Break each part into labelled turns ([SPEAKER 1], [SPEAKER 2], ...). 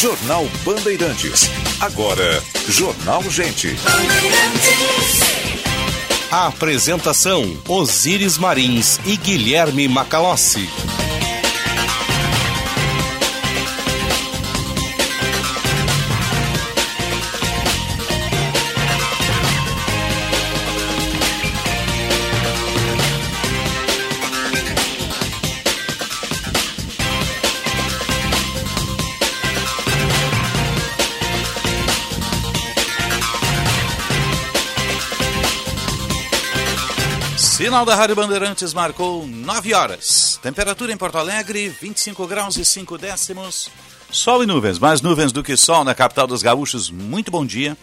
[SPEAKER 1] Jornal Bandeirantes. Agora, Jornal Gente.
[SPEAKER 2] A apresentação: Osíris Marins e Guilherme Macalossi.
[SPEAKER 3] Sinal da Rádio Bandeirantes marcou 9 horas. Temperatura em Porto Alegre, 25 graus e 5 décimos. Sol e nuvens, mais nuvens do que sol na capital dos gaúchos. Muito bom dia.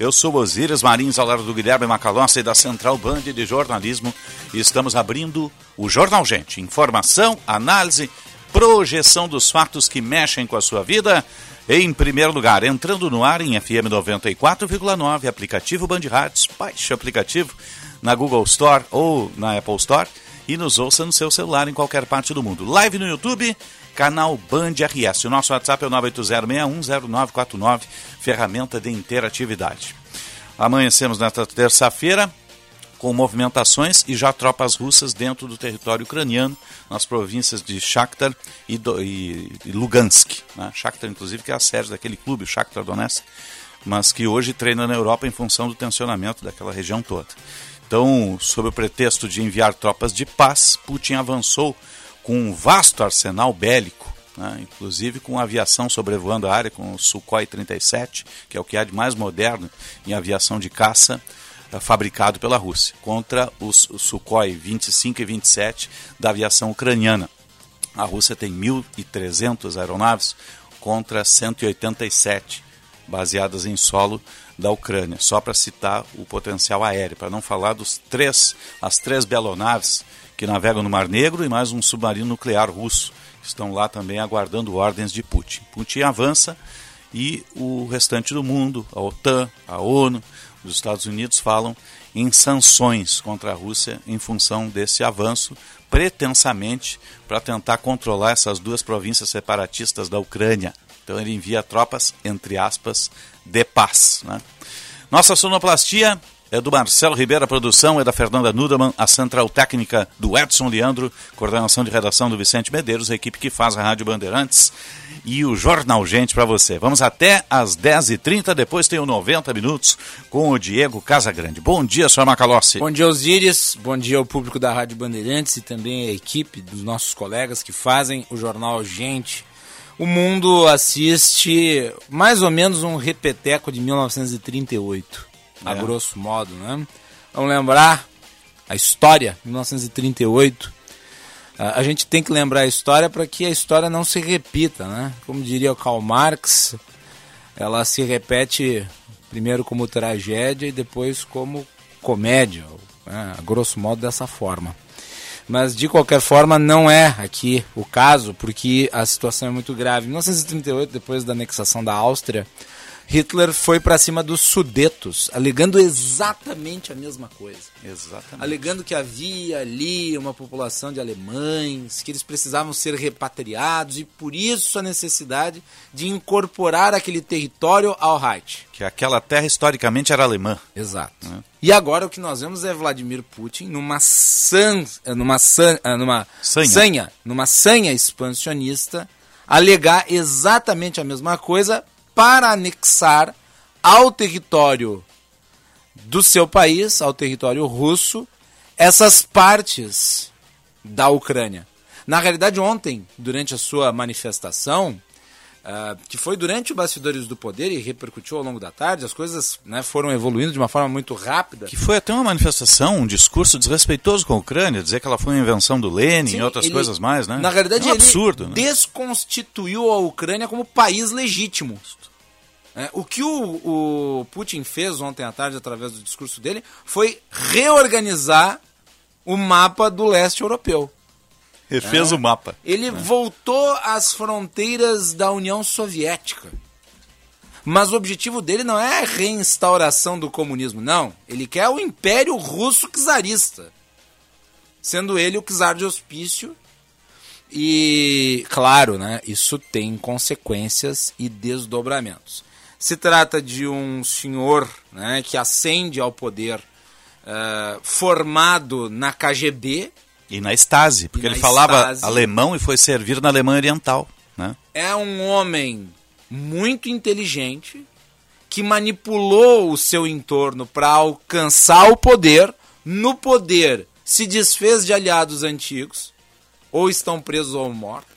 [SPEAKER 3] Eu sou Osíris Marins, ao lado do Guilherme Macalossi da Central Band de Jornalismo. E estamos abrindo o Jornal Gente. Informação, análise, projeção dos fatos que mexem com a sua vida. Em primeiro lugar, entrando no ar em FM 94,9, aplicativo Band Rádios. Baixe aplicativo na Google Store ou na Apple Store e nos ouça no seu celular em qualquer parte do mundo. Live no YouTube, canal Band RS. O nosso WhatsApp é o 980610949, ferramenta de interatividade. Amanhecemos nesta terça-feira com movimentações e já tropas russas dentro do território ucraniano, nas províncias de Shakhtar e, do, e, e Lugansk. Né? Shakhtar, inclusive, que é a sede daquele clube, Shakhtar Donetsk, mas que hoje treina na Europa em função do tensionamento daquela região toda. Então, sob o pretexto de enviar tropas de paz, Putin avançou com um vasto arsenal bélico, né? inclusive com aviação sobrevoando a área com o Sukhoi 37, que é o que há de mais moderno em aviação de caça uh, fabricado pela Rússia, contra os Sukhoi 25 e 27 da aviação ucraniana. A Rússia tem 1.300 aeronaves contra 187 baseadas em solo da Ucrânia, só para citar o potencial aéreo, para não falar dos três, as três belonaves que navegam no Mar Negro e mais um submarino nuclear russo, que estão lá também aguardando ordens de Putin. Putin avança e o restante do mundo, a OTAN, a ONU, os Estados Unidos falam em sanções contra a Rússia em função desse avanço, pretensamente para tentar controlar essas duas províncias separatistas da Ucrânia. Então ele envia tropas, entre aspas, de paz. Né? Nossa sonoplastia é do Marcelo Ribeiro, a produção é da Fernanda Nudeman, a central técnica do Edson Leandro, coordenação de redação do Vicente Medeiros, a equipe que faz a Rádio Bandeirantes e o Jornal Gente para você. Vamos até às 10h30, depois tem o 90 Minutos com o Diego Casagrande. Bom dia, senhor Macalossi.
[SPEAKER 4] Bom dia, Osíris. Bom dia ao público da Rádio Bandeirantes e também a equipe dos nossos colegas que fazem o Jornal Gente o mundo assiste mais ou menos um repeteco de 1938, é. a grosso modo, né? Vamos lembrar a história, 1938. A gente tem que lembrar a história para que a história não se repita, né? Como diria o Karl Marx, ela se repete primeiro como tragédia e depois como comédia, né? a grosso modo dessa forma. Mas de qualquer forma não é aqui o caso, porque a situação é muito grave. Em 1938, depois da anexação da Áustria, Hitler foi para cima dos Sudetos, alegando exatamente a mesma coisa.
[SPEAKER 3] Exatamente.
[SPEAKER 4] Alegando que havia ali uma população de alemães, que eles precisavam ser repatriados e por isso a necessidade de incorporar aquele território ao Reich.
[SPEAKER 3] Que aquela terra historicamente era alemã.
[SPEAKER 4] Exato. Né? E agora o que nós vemos é Vladimir Putin numa san, numa san, numa sanha. sanha, numa sanha expansionista, alegar exatamente a mesma coisa para anexar ao território do seu país, ao território russo, essas partes da Ucrânia. Na realidade, ontem, durante a sua manifestação, uh, que foi durante o Bastidores do Poder e repercutiu ao longo da tarde, as coisas né, foram evoluindo de uma forma muito rápida.
[SPEAKER 3] Que foi até uma manifestação, um discurso desrespeitoso com a Ucrânia, dizer que ela foi uma invenção do Lenin Sim, e outras ele, coisas mais, né?
[SPEAKER 4] Na realidade,
[SPEAKER 3] é um
[SPEAKER 4] ele
[SPEAKER 3] absurdo,
[SPEAKER 4] né? desconstituiu a Ucrânia como país legítimo. É, o que o, o, Putin fez ontem à tarde, através do discurso dele, foi reorganizar o mapa do leste europeu.
[SPEAKER 3] Ele é, fez o mapa.
[SPEAKER 4] Ele é. voltou às fronteiras da União Soviética. Mas o objetivo dele não é a reinstauração do comunismo, não. Ele quer o Império Russo czarista. Sendo ele o czar de hospício E, claro, né, isso tem consequências e desdobramentos. Se trata de um senhor né, que ascende ao poder uh, formado na KGB.
[SPEAKER 3] E na Stasi, porque ele falava Stasi. alemão e foi servir na Alemanha Oriental. Né?
[SPEAKER 4] É um homem muito inteligente que manipulou o seu entorno para alcançar o poder. No poder, se desfez de aliados antigos, ou estão presos ou mortos,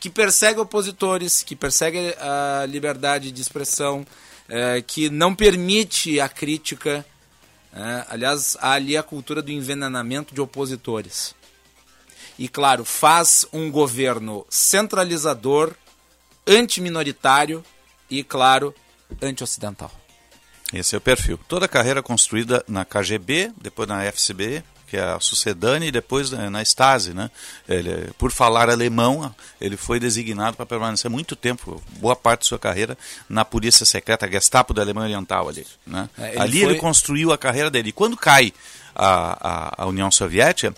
[SPEAKER 4] que persegue opositores, que persegue a liberdade de expressão, é, que não permite a crítica. É, aliás, há ali a cultura do envenenamento de opositores. E, claro, faz um governo centralizador, antiminoritário e, claro, anti-ocidental.
[SPEAKER 3] Esse é o perfil. Toda a carreira construída na KGB, depois na FCB, que é a Sucedane, e depois na Stasi. Né? Ele, por falar alemão, ele foi designado para permanecer muito tempo, boa parte de sua carreira, na polícia secreta, Gestapo da Alemanha Oriental. Ali, né? é, ele ali foi... ele construiu a carreira dele. E quando cai a, a, a União Soviética,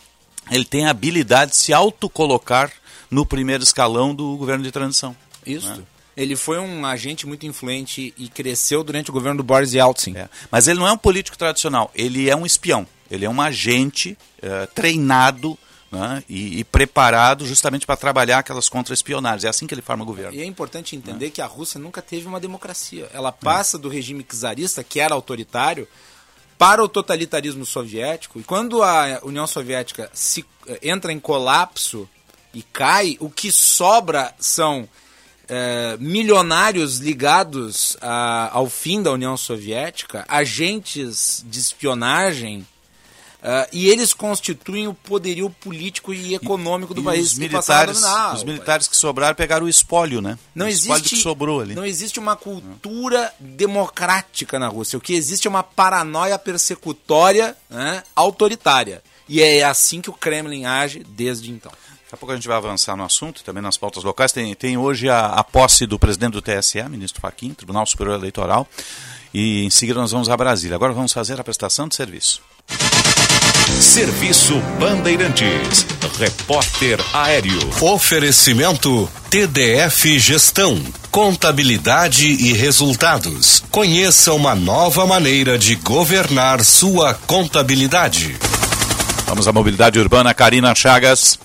[SPEAKER 3] ele tem a habilidade de se autocolocar no primeiro escalão do governo de transição.
[SPEAKER 4] Isso. Né? Ele foi um agente muito influente e cresceu durante o governo do Boris Yeltsin.
[SPEAKER 3] É. Mas ele não é um político tradicional, ele é um espião. Ele é um agente uh, treinado né, e, e, preparado justamente para trabalhar aquelas contra-espionagens. É assim que ele forma o governo.
[SPEAKER 4] E é importante entender é. que a Rússia nunca teve uma democracia. Ela passa do regime czarista, que era autoritário, para o totalitarismo soviético. E quando a União Soviética se, eh, entra em colapso e cai, o que sobra são é, milionários ligados a, ao fim da União Soviética, agentes de espionagem Uh, e eles constituem o poderio político e econômico do
[SPEAKER 3] e
[SPEAKER 4] país.
[SPEAKER 3] Os militares, os militares que sobraram pegaram o espólio, né?
[SPEAKER 4] Não
[SPEAKER 3] o
[SPEAKER 4] existe,
[SPEAKER 3] que sobrou ali.
[SPEAKER 4] Não existe uma cultura democrática na Rússia. O que existe é uma paranoia persecutória né, autoritária. E é assim que o Kremlin age desde então.
[SPEAKER 3] Daqui a pouco a gente vai avançar no assunto, também nas pautas locais. Tem, tem hoje a, a posse do presidente do TSE, ministro Fachin, Tribunal Superior Eleitoral. E em seguida nós vamos a Brasília. Agora vamos fazer a prestação de serviço.
[SPEAKER 1] Serviço Bandeirantes. Repórter Aéreo.
[SPEAKER 5] Oferecimento TDF Gestão. Contabilidade e resultados. Conheça uma nova maneira de governar sua contabilidade.
[SPEAKER 3] Vamos à mobilidade urbana, Karina Chagas.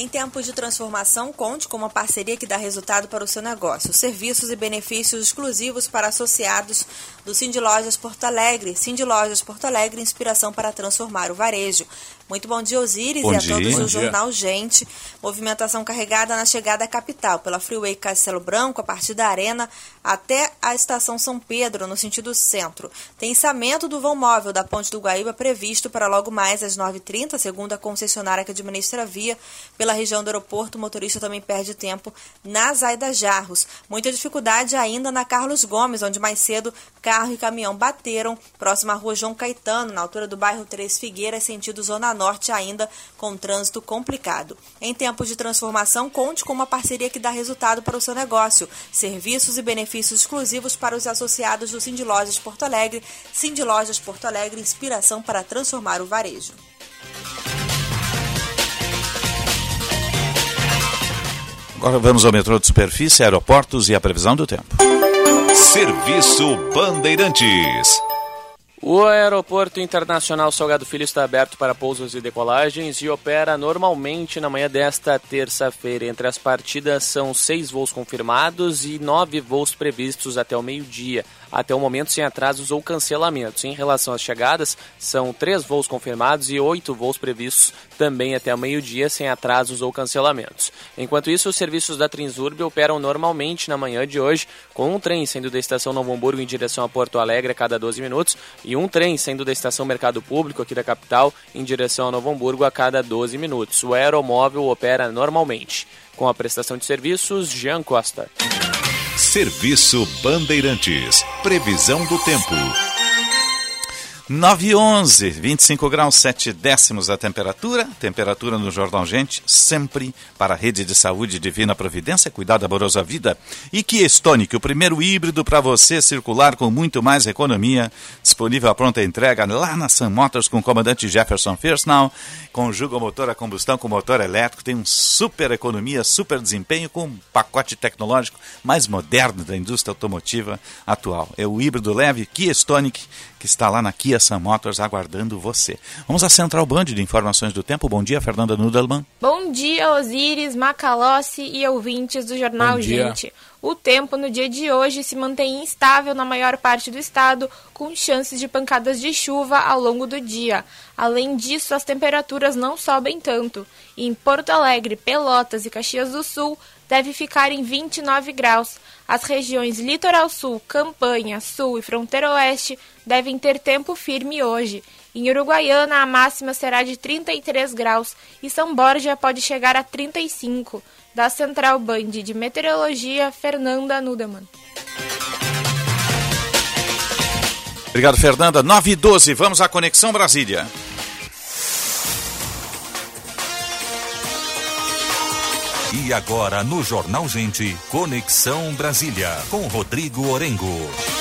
[SPEAKER 6] Em tempos de transformação, conte com uma parceria que dá resultado para o seu negócio. Serviços e benefícios exclusivos para associados do Cindy Lojas Porto Alegre. Cindy Lojas Porto Alegre, inspiração para transformar o varejo. Muito bom dia, Osiris,
[SPEAKER 3] bom
[SPEAKER 6] e a
[SPEAKER 3] dia.
[SPEAKER 6] todos do. Jornal Gente. Movimentação carregada na chegada à capital, pela Freeway Castelo Branco, a partir da Arena até a Estação São Pedro, no sentido centro. Tem içamento do vão móvel da Ponte do Guaíba previsto para logo mais às 9h30, segundo a concessionária que administra a via. Pela região do aeroporto, o motorista também perde tempo na Zaida Jarros. Muita dificuldade ainda na Carlos Gomes, onde mais cedo carro e caminhão bateram, próximo à rua João Caetano, na altura do bairro Três Figueiras, sentido Zona Norte, ainda com trânsito complicado. Em tempos de transformação, conte com uma parceria que dá resultado para o seu negócio. Serviços e benefícios exclusivos para os associados do Cindy Lojas Porto Alegre. Cindy Lojas Porto Alegre, inspiração para transformar o varejo.
[SPEAKER 3] Agora vamos ao metrô de superfície, aeroportos e a previsão do tempo.
[SPEAKER 1] Serviço Bandeirantes.
[SPEAKER 7] O Aeroporto Internacional Salgado Filho está aberto para pousos e decolagens e opera normalmente na manhã desta terça-feira. Entre as partidas são seis voos confirmados e nove voos previstos até o meio-dia até o momento sem atrasos ou cancelamentos. Em relação às chegadas, são três voos confirmados e oito voos previstos também até meio-dia sem atrasos ou cancelamentos. Enquanto isso, os serviços da Transurb operam normalmente na manhã de hoje, com um trem saindo da estação Novo Hamburgo em direção a Porto Alegre a cada 12 minutos e um trem saindo da estação Mercado Público aqui da capital em direção a Novo Hamburgo a cada 12 minutos. O aeromóvel opera normalmente. Com a prestação de serviços, Jean Costa.
[SPEAKER 1] Serviço Bandeirantes. Previsão do tempo.
[SPEAKER 3] 9 e 11, 25 graus 7 décimos a temperatura. Temperatura no Jornal Gente, sempre para a rede de saúde Divina Providência, cuidado amoroso à vida. E Kia Stonic, o primeiro híbrido para você circular com muito mais economia. Disponível à pronta entrega lá na Sun Motors com o comandante Jefferson First Now. Conjuga o motor a combustão com motor elétrico. Tem um super economia, super desempenho com um pacote tecnológico mais moderno da indústria automotiva atual. É o híbrido leve Kia Stonic que está lá na Kia Sun Motors aguardando você. Vamos à Central Band de Informações do Tempo. Bom dia, Fernanda Nudelman.
[SPEAKER 8] Bom dia, Osíris, Macalossi e ouvintes do Jornal Gente. O tempo no dia de hoje se mantém instável na maior parte do estado, com chances de pancadas de chuva ao longo do dia. Além disso, as temperaturas não sobem tanto. Em Porto Alegre, Pelotas e Caxias do Sul, deve ficar em 29 graus. As regiões Litoral Sul, Campanha, Sul e Fronteira Oeste devem ter tempo firme hoje. Em Uruguaiana, a máxima será de 33 graus e São Borja pode chegar a 35. Da Central Band de Meteorologia, Fernanda Nudeman.
[SPEAKER 3] Obrigado, Fernanda. 9 e 12, vamos à Conexão Brasília.
[SPEAKER 1] E agora no Jornal Gente, Conexão Brasília, com Rodrigo Orengo.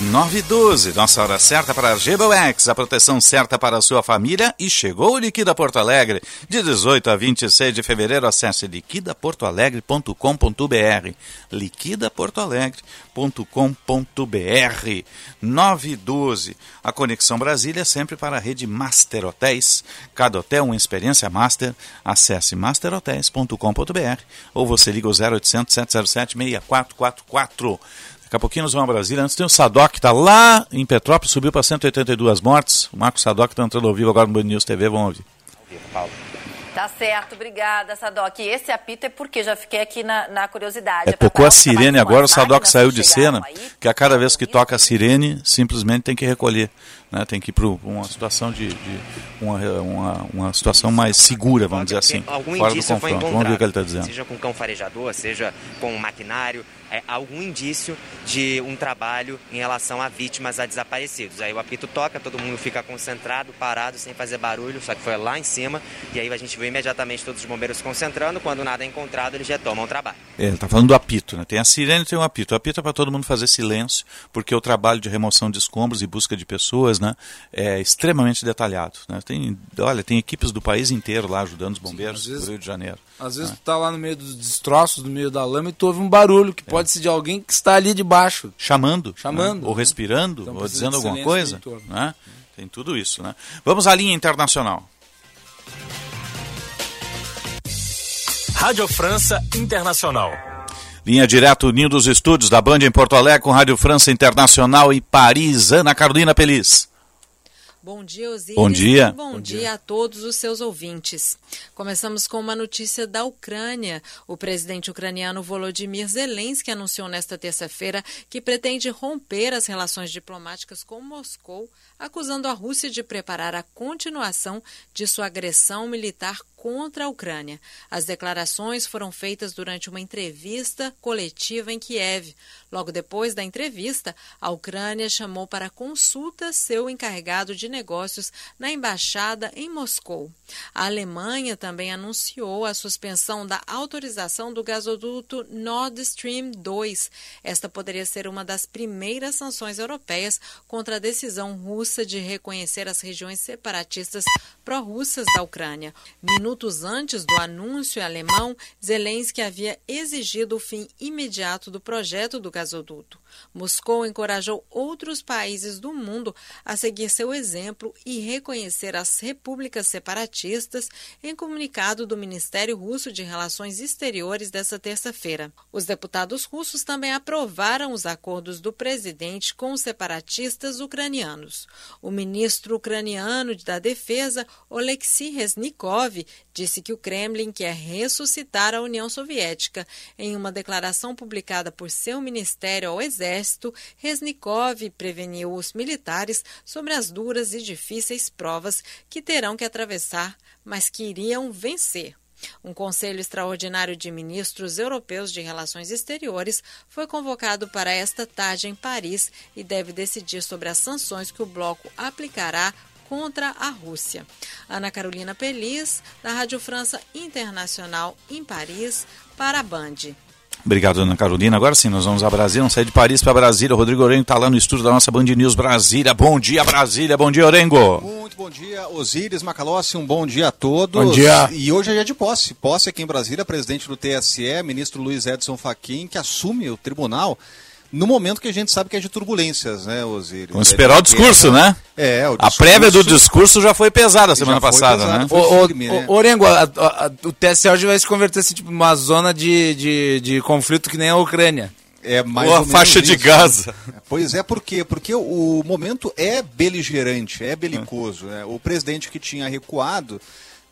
[SPEAKER 3] 9 e 12, nossa hora certa para a GBUX, a proteção certa para a sua família. E chegou o Liquida Porto Alegre. De 18 a 26 de fevereiro, acesse liquidaportoalegre.com.br. liquidaportoalegre.com.br. 9 e 12, a Conexão Brasília sempre para a rede Master Hotéis. Cada hotel uma experiência master. Acesse masterhotels.com.br ou você liga o 0800 707 6444. Daqui a pouquinho nós vamos a Brasília. Antes tem o Sadoc, que está lá em Petrópolis, subiu para 182 mortes. O Marcos Sadoc está entrando ao vivo agora no Band News TV, vamos ouvir.
[SPEAKER 9] Paulo. Tá certo, obrigada, Sadoc. E esse apito é porque já fiquei aqui na, na curiosidade.
[SPEAKER 3] É, tocou a sirene agora, o Sadoc saiu de cena, aí, que a cada vez que toca a sirene, simplesmente tem que recolher. Né? Tem que ir para uma situação de, de uma, uma, uma, situação mais segura, vamos dizer assim,
[SPEAKER 10] algum
[SPEAKER 3] fora do confronto. Vamos ver o que ele está dizendo.
[SPEAKER 10] Seja com cão farejador, seja com maquinário, é, algum indício de um trabalho em relação a vítimas, a desaparecidos. Aí o apito toca, todo mundo fica concentrado, parado, sem fazer barulho, só que foi lá em cima, e aí a gente vê imediatamente todos os bombeiros concentrando, quando nada é encontrado, eles retomam o trabalho.
[SPEAKER 3] É, ele está falando do apito, né? Tem a sirene e tem o apito. O apito é para todo mundo fazer silêncio, porque o trabalho de remoção de escombros e busca de pessoas né, é extremamente detalhado. Né? Tem, olha, tem equipes do país inteiro lá ajudando os bombeiros Sim, vezes, do Rio de Janeiro.
[SPEAKER 4] Às vezes né? tu tá lá no meio dos destroços, no meio da lama, e tu ouve um barulho que é. pode ser de alguém que está ali debaixo.
[SPEAKER 3] Chamando.
[SPEAKER 4] Chamando.
[SPEAKER 3] Né? Ou respirando, então, ou dizendo alguma coisa. Né? Tem tudo isso. Né? Vamos à linha internacional.
[SPEAKER 1] Rádio França Internacional.
[SPEAKER 3] Linha direto unindo os estúdios da Band em Porto Alegre com Rádio França Internacional e Paris. Ana Carolina Pelis.
[SPEAKER 11] Bom dia, Osiris.
[SPEAKER 3] Bom dia.
[SPEAKER 11] Bom, Bom dia. dia a todos os seus ouvintes. Começamos com uma notícia da Ucrânia. O presidente ucraniano Volodymyr Zelensky anunciou nesta terça-feira que pretende romper as relações diplomáticas com Moscou, acusando a Rússia de preparar a continuação de sua agressão militar contra a Ucrânia. As declarações foram feitas durante uma entrevista coletiva em Kiev. Logo depois da entrevista, a Ucrânia chamou para consulta seu encarregado de negócios na embaixada em Moscou. A Alemanha também anunciou a suspensão da autorização do gasoduto Nord Stream 2. Esta poderia ser uma das primeiras sanções europeias contra a decisão russa de reconhecer as regiões separatistas pró-russas da Ucrânia. Minutos antes do anúncio alemão, Zelensky havia exigido o fim imediato do projeto do gasoduto. Moscou encorajou outros países do mundo a seguir seu exemplo e reconhecer as repúblicas separatistas em comunicado do Ministério Russo de Relações Exteriores desta terça-feira. Os deputados russos também aprovaram os acordos do presidente com os separatistas ucranianos. O ministro ucraniano da Defesa, Oleksiy Reznikov, disse que o Kremlin quer ressuscitar a União Soviética. Em uma declaração publicada por seu ministério ao Exército, Reznikov preveniu os militares sobre as duras e difíceis provas que terão que atravessar, mas que iriam vencer. Um conselho extraordinário de ministros europeus de relações exteriores foi convocado para esta tarde em Paris e deve decidir sobre as sanções que o bloco aplicará contra a Rússia. Ana Carolina Pelis, da Rádio França Internacional em Paris, para a Band.
[SPEAKER 3] Obrigado, Ana Carolina. Agora sim, nós vamos a Brasília, vamos sair de Paris para Brasília. O Rodrigo Orengo está lá no estúdio da nossa Band News Brasília. Bom dia, Brasília. Bom dia, Orengo.
[SPEAKER 12] Muito bom dia, Osíris Macalossi. Um bom dia a todos.
[SPEAKER 3] Bom dia.
[SPEAKER 12] E hoje é dia de posse. Posse aqui em Brasília, presidente do TSE, ministro Luiz Edson Fachin, que assume o tribunal no momento que a gente sabe que é de turbulências, né, Osiris?
[SPEAKER 3] Vamos esperar o discurso, né?
[SPEAKER 12] É, o
[SPEAKER 3] discurso, A prévia do discurso já foi pesada semana passada,
[SPEAKER 4] pesado,
[SPEAKER 3] né?
[SPEAKER 4] O, firme, o, né? Orengo, a, a, a, o TSE hoje vai se converter assim, tipo, uma zona de, de, de conflito que nem a Ucrânia.
[SPEAKER 12] É mais
[SPEAKER 3] ou a faixa de Gaza.
[SPEAKER 12] Pois é, por quê? Porque o momento é beligerante, é belicoso. Né? O presidente que tinha recuado,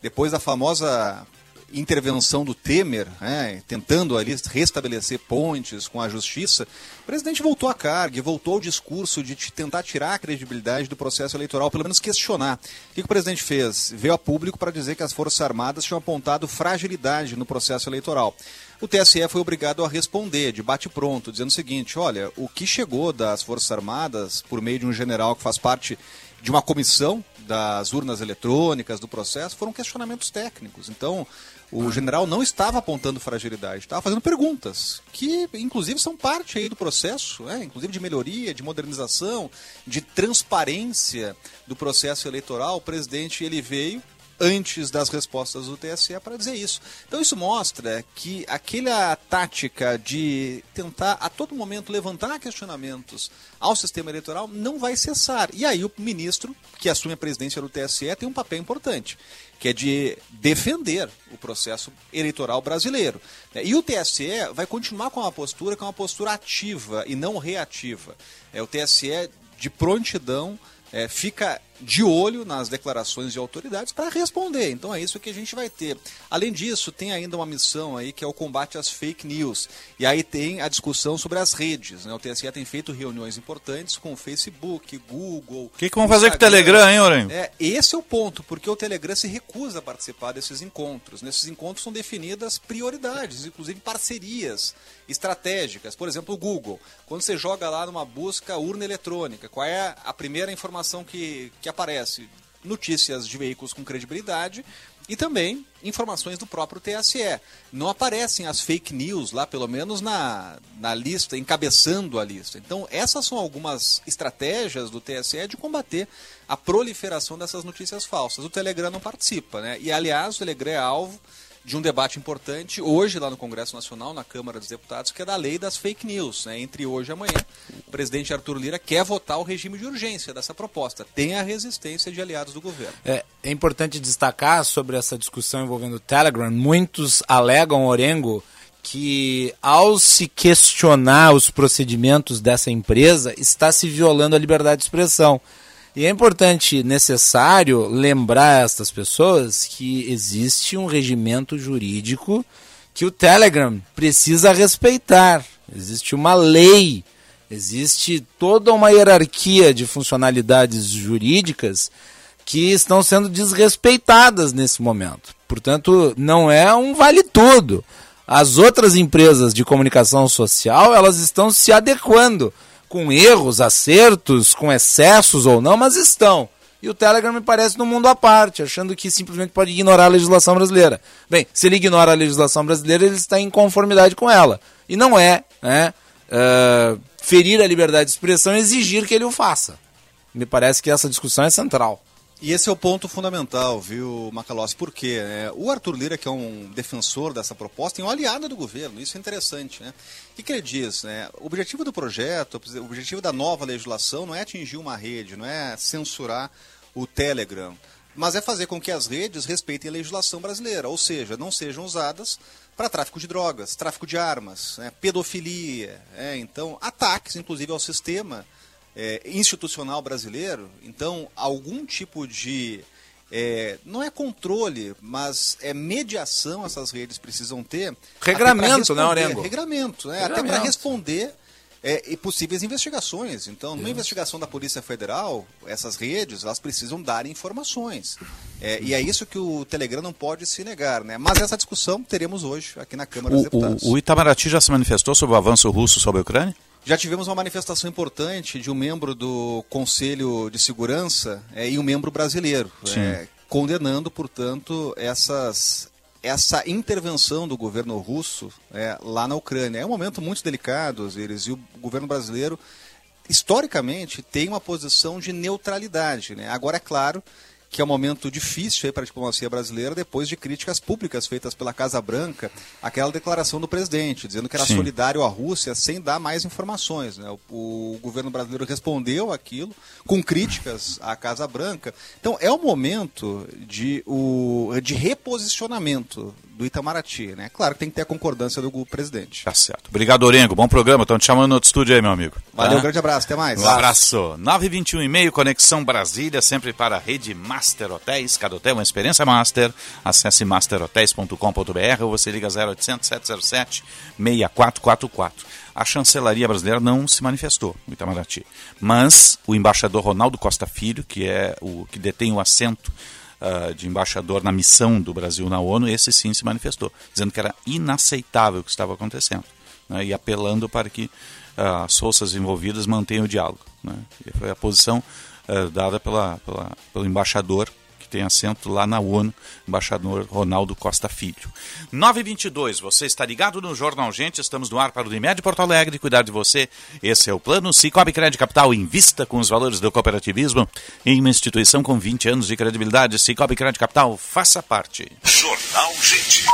[SPEAKER 12] depois da famosa intervenção do Temer, né, tentando ali restabelecer pontes com a justiça, o presidente voltou à carga e voltou ao discurso de tentar tirar a credibilidade do processo eleitoral, pelo menos questionar. O que, o presidente fez? Veio a público para dizer que as Forças Armadas tinham apontado fragilidade no processo eleitoral. O TSE foi obrigado a responder, de bate-pronto, dizendo o seguinte: olha, o que chegou das Forças Armadas, por meio de um general que faz parte de uma comissão das urnas eletrônicas, do processo, foram questionamentos técnicos. Então, o general não estava apontando fragilidade, estava fazendo perguntas, que inclusive são parte aí do processo, é, inclusive de melhoria, de modernização, de transparência do processo eleitoral. O presidente ele veio antes das respostas do TSE para dizer isso. Então isso mostra que aquela tática de tentar a todo momento levantar questionamentos ao sistema eleitoral não vai cessar. E aí o ministro que assume a presidência do TSE tem um papel importante que é de defender o processo eleitoral brasileiro. E o TSE vai continuar com uma postura que é uma postura ativa e não reativa. É o TSE de prontidão é, fica de olho nas declarações de autoridades para responder. Então é isso que a gente vai ter. Além disso, tem ainda uma missão aí que é o combate às fake news. E aí tem a discussão sobre as redes. Né? O TSE tem feito reuniões importantes com o Facebook, Google.
[SPEAKER 3] O que, que vão fazer com o Telegram, hein, Oren?
[SPEAKER 12] É, esse é o ponto, porque o Telegram se recusa a participar desses encontros. Nesses encontros são definidas prioridades, inclusive parcerias estratégicas. Por exemplo, o Google. Quando você joga lá numa busca urna eletrônica, qual é a primeira informação que, que aparece? Notícias de veículos com credibilidade e também informações do próprio TSE. Não aparecem as fake news lá, pelo menos na, na lista, encabeçando a lista. Então, essas são algumas estratégias do TSE de combater a proliferação dessas notícias falsas. O Telegram não participa, né? E, aliás, o Telegram é alvo de um debate importante hoje lá no Congresso Nacional, na Câmara dos Deputados, que é da lei das fake news. Né? Entre hoje e amanhã, o presidente Arthur Lira quer votar o regime de urgência dessa proposta. Tem a resistência de aliados do governo.
[SPEAKER 4] É, é importante destacar sobre essa discussão envolvendo o Telegram. Muitos alegam, Orengo, que ao se questionar os procedimentos dessa empresa, está se violando a liberdade de expressão. E é importante, necessário, lembrar estas pessoas que existe um regimento jurídico que o Telegram precisa respeitar. Existe uma lei, existe toda uma hierarquia de funcionalidades jurídicas que estão sendo desrespeitadas nesse momento. Portanto, não é um vale tudo. As outras empresas de comunicação social, elas estão se adequando com erros, acertos, com excessos ou não, mas estão. E o Telegram me parece no mundo à parte, achando que simplesmente pode ignorar a legislação brasileira. Bem, se ele ignora a legislação brasileira, ele está em conformidade com ela. E não é né, uh, ferir a liberdade de expressão e exigir que ele o faça. Me parece que essa discussão é central.
[SPEAKER 12] E esse é o ponto fundamental, viu, Macalossi? Por quê? É, o Arthur Lira, que é um defensor dessa proposta, é um aliado do governo, isso é interessante. Né? O que, que ele diz? Né? O objetivo do projeto, o objetivo da nova legislação não é atingir uma rede, não é censurar o Telegram, mas é fazer com que as redes respeitem a legislação brasileira, ou seja, não sejam usadas para tráfico de drogas, tráfico de armas, né? pedofilia, é, então ataques, inclusive, ao sistema é, institucional brasileiro, então algum tipo de é, não é controle, mas é mediação essas redes precisam ter.
[SPEAKER 4] Regramento, né, Orengo?
[SPEAKER 12] Regramento, né? Regramento. Até para responder é, e possíveis investigações. Então, numa investigação da Polícia Federal, essas redes elas precisam dar informações. É, e é isso que o Telegram não pode se negar. Né? Mas essa discussão teremos hoje aqui na Câmara
[SPEAKER 3] o,
[SPEAKER 12] dos Deputados.
[SPEAKER 3] O, o Itamaraty já se manifestou sobre o avanço russo sobre a Ucrânia?
[SPEAKER 12] Já tivemos uma manifestação importante de um membro do Conselho de Segurança é, e um membro brasileiro, é, condenando, portanto, essas, essa intervenção do governo russo é, lá na Ucrânia. É um momento muito delicado, Osiris, e o governo brasileiro, historicamente, tem uma posição de neutralidade. Né? Agora, é claro que é um momento difícil para a diplomacia brasileira depois de críticas públicas feitas pela Casa Branca, aquela declaração do presidente, dizendo que era Sim. solidário à Rússia sem dar mais informações. Né? O, o, governo brasileiro respondeu aquilo com críticas à Casa Branca. Então é um momento de, o, de reposicionamento do Itamaraty, né? Claro que tem que ter a concordância do presidente.
[SPEAKER 3] Tá certo. Obrigado, Orengo. Bom programa. Estão te chamando no outro estúdio aí, meu amigo.
[SPEAKER 12] Valeu, tá? um grande abraço. Até mais.
[SPEAKER 3] Um abraço. 921 e meio, Conexão Brasília, sempre para a rede Master Hotéis. Cada hotel é uma experiência master. Acesse masterhotels.com.br ou você liga 0800 707 6444. A chancelaria brasileira não se manifestou no Itamaraty. Mas o embaixador Ronaldo Costa Filho, que é o que detém o assento uh, de embaixador na missão do Brasil na ONU, esse sim se manifestou, dizendo que era inaceitável o que estava acontecendo né, e apelando para que uh, as forças envolvidas mantenham o diálogo. Né, foi a posição uh, dada pela, pela, pelo embaixador que tem assento lá na ONU, embaixador Ronaldo Costa Filho. 922, você está ligado no Jornal Gente, estamos no ar para o Unimed Porto Alegre, cuidar de você, esse é o plano Cicobi Crédito Capital, invista com os valores do cooperativismo em uma instituição com 20 anos de credibilidade, Cicobi Crédito Capital, faça parte.
[SPEAKER 1] Jornal Gente.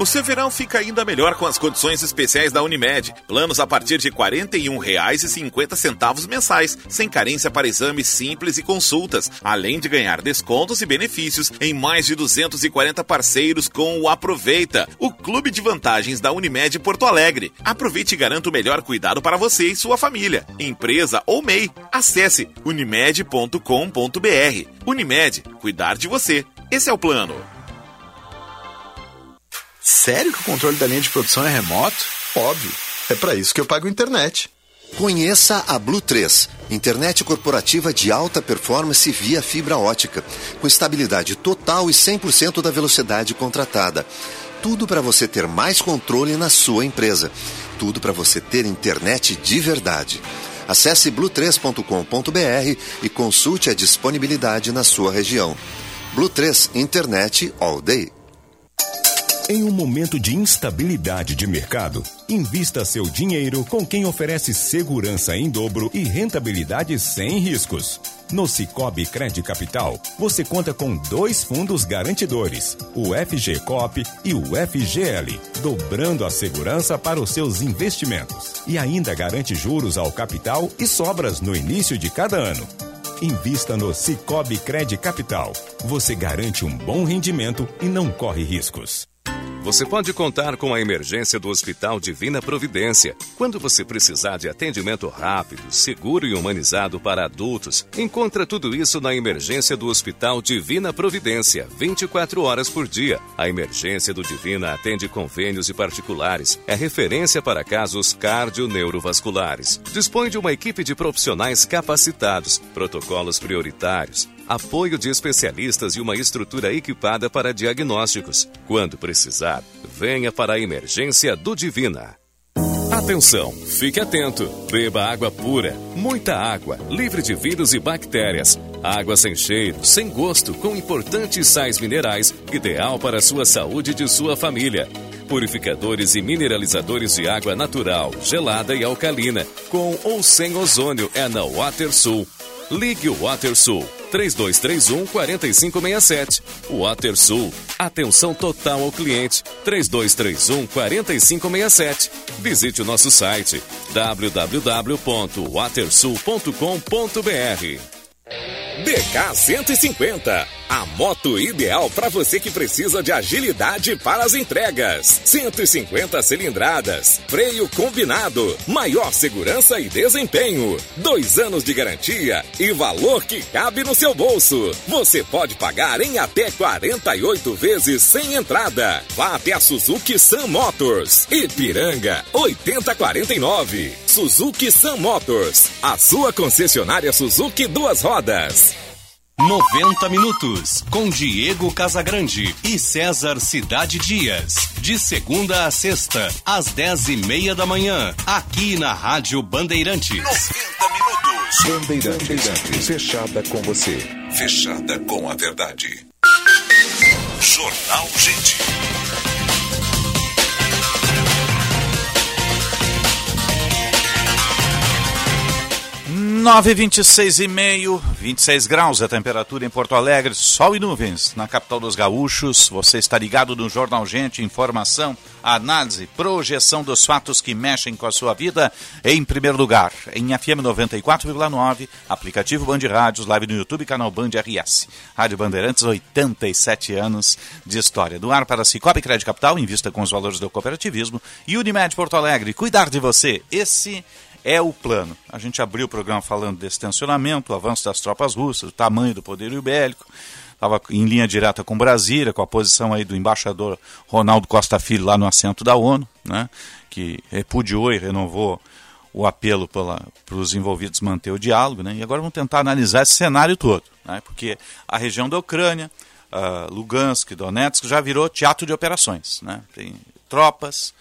[SPEAKER 13] O seu verão fica ainda melhor com as condições especiais da Unimed. Planos a partir de R$ 41,50 mensais, sem carência para exames simples e consultas, além de ganhar descontos e benefícios em mais de 240 parceiros com o Aproveita, o clube de vantagens da Unimed Porto Alegre. Aproveite e garanta o melhor cuidado para você e sua família, empresa ou MEI. Acesse unimed.com.br. Unimed, cuidar de você. Esse é o plano.
[SPEAKER 14] Sério que o controle da linha de produção é remoto? Óbvio. É para isso que eu pago internet.
[SPEAKER 15] Conheça a Blue 3, internet corporativa de alta performance via fibra ótica, com estabilidade total e 100% da velocidade contratada. Tudo para você ter mais controle na sua empresa. Tudo para você ter internet de verdade. Acesse blue3.com.br e consulte a disponibilidade na sua região. Blue 3 Internet All Day.
[SPEAKER 16] Em um momento de instabilidade de mercado, invista seu dinheiro com quem oferece segurança em dobro e rentabilidade sem riscos. No Cicobi Cred Capital, você conta com dois fundos garantidores, o FGCOP e o FGL, dobrando a segurança para os seus investimentos. E ainda garante juros ao capital e sobras no início de cada ano. Invista no Cicobi Cred Capital. Você garante um bom rendimento e não corre riscos.
[SPEAKER 2] Você pode contar com a emergência do Hospital Divina Providência. Quando você precisar de atendimento rápido, seguro e humanizado para adultos, encontra tudo isso na emergência do Hospital Divina Providência, 24 horas por dia. A emergência do Divina atende convênios e particulares. É referência para casos cardio-neurovasculares. Dispõe de uma equipe de profissionais capacitados, protocolos prioritários apoio de especialistas e uma estrutura equipada para diagnósticos. Quando precisar, venha para a emergência do Divina. Atenção, fique atento. Beba água pura, muita água, livre de vírus e bactérias. Água sem cheiro, sem gosto, com importantes sais minerais, ideal para a sua saúde e de sua família. Purificadores e mineralizadores de água natural, gelada e alcalina, com ou sem ozônio é na WaterSul. Ligue o WaterSul 3231 4567. WaterSul. Atenção total ao cliente. 3231 4567. Visite o nosso site www.watersul.com.br.
[SPEAKER 13] DK 150
[SPEAKER 17] A moto ideal para você que precisa de agilidade para as entregas. 150 cilindradas, freio combinado, maior segurança e desempenho. Dois anos de garantia e valor que cabe no seu bolso. Você pode pagar em até 48 vezes sem entrada. Vá até a Suzuki Sun Motors. Ipiranga 8049. Suzuki Sun Motors. A sua concessionária Suzuki duas rodas.
[SPEAKER 5] 90 minutos com Diego Casagrande e César Cidade Dias. De segunda a sexta, às 10 e meia da manhã, aqui na Rádio Bandeirantes. 90
[SPEAKER 1] minutos. Bandeirantes. Bandeirantes. Fechada com você. Fechada com a verdade. Jornal Gente.
[SPEAKER 3] 9, 26 e meio, 26 graus a temperatura em Porto Alegre, sol e nuvens na capital dos gaúchos. Você está ligado no Jornal Gente, informação, análise, projeção dos fatos que mexem com a sua vida. Em primeiro lugar, em FM 94,9, aplicativo Band Rádios, live no YouTube, canal Band RS. Rádio Bandeirantes, 87 anos de história. Do ar para Cicobi Crédito Capital, invista com os valores do cooperativismo. E Unimed Porto Alegre, cuidar de você. Esse é o plano. A gente abriu o programa falando desse tensionamento, o avanço das tropas russas, o tamanho do poderio bélico. Estava em linha direta com Brasília, com a posição aí do embaixador Ronaldo Costa Filho lá no assento da ONU, né, que repudiou e renovou o apelo para os envolvidos manter o diálogo. Né, e agora vamos tentar analisar esse cenário todo, né, porque a região da Ucrânia, uh, Lugansk, Donetsk, já virou teatro de operações. Né, tem tropas,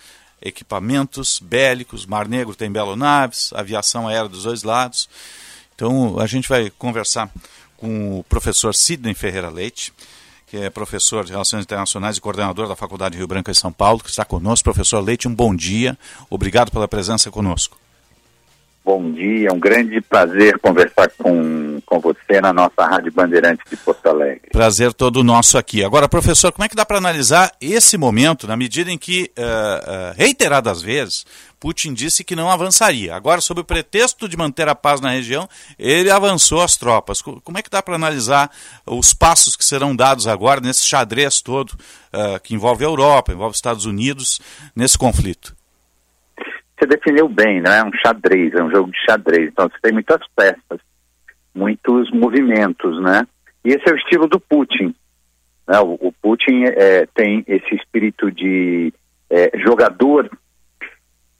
[SPEAKER 3] equipamentos bélicos, Mar Negro tem belonaves, aviação aérea dos dois lados. Então a gente vai conversar com o professor Sidney Ferreira Leite, que é professor de Relações Internacionais e coordenador da Faculdade Rio Branco em São Paulo, que está conosco. Professor Leite, um bom dia. Obrigado pela presença conosco.
[SPEAKER 18] Bom dia, um grande prazer conversar com, com você na nossa Rádio Bandeirantes de Porto Alegre.
[SPEAKER 3] Prazer todo nosso aqui. Agora, professor, como é que dá para analisar esse momento, na medida em que, uh, uh, reiteradas vezes, Putin disse que não avançaria. Agora, sob o pretexto de manter a paz na região, ele avançou as tropas. Como é que dá para analisar os passos que serão dados agora nesse xadrez todo uh, que envolve a Europa, envolve os Estados Unidos, nesse conflito?
[SPEAKER 18] Você definiu bem, né? É um xadrez, é um jogo de xadrez. Então você tem muitas peças, muitos movimentos, né? E esse é o estilo do Putin. Né? O, o Putin é, tem esse espírito de é, jogador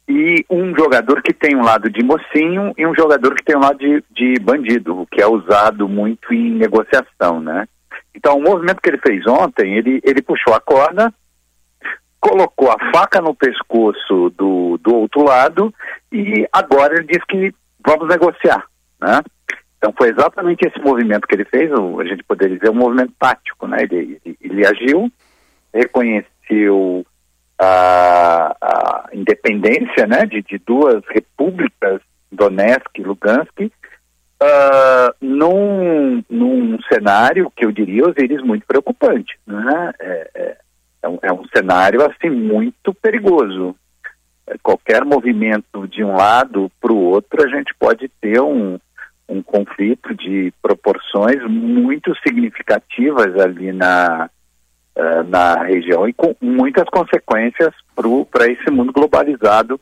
[SPEAKER 18] e um jogador que tem um lado de mocinho e um jogador que tem um lado de, de bandido, o que é usado muito em negociação, né? Então o movimento que ele fez ontem, ele, ele puxou a corda colocou a faca no pescoço do, do outro lado e agora ele diz que vamos negociar, né? Então foi exatamente esse movimento que ele fez, a gente poderia dizer um movimento tático, né? Ele, ele, ele agiu, reconheceu a, a, independência, né? De, de duas repúblicas, Donetsk e Lugansk, uh, num, num cenário que eu diria, Osiris, muito preocupante, né? É, é, é um, é um cenário assim muito perigoso. É, qualquer movimento de um lado para o outro, a gente pode ter um, um conflito de proporções muito significativas ali na, uh, na região e com muitas consequências para esse mundo globalizado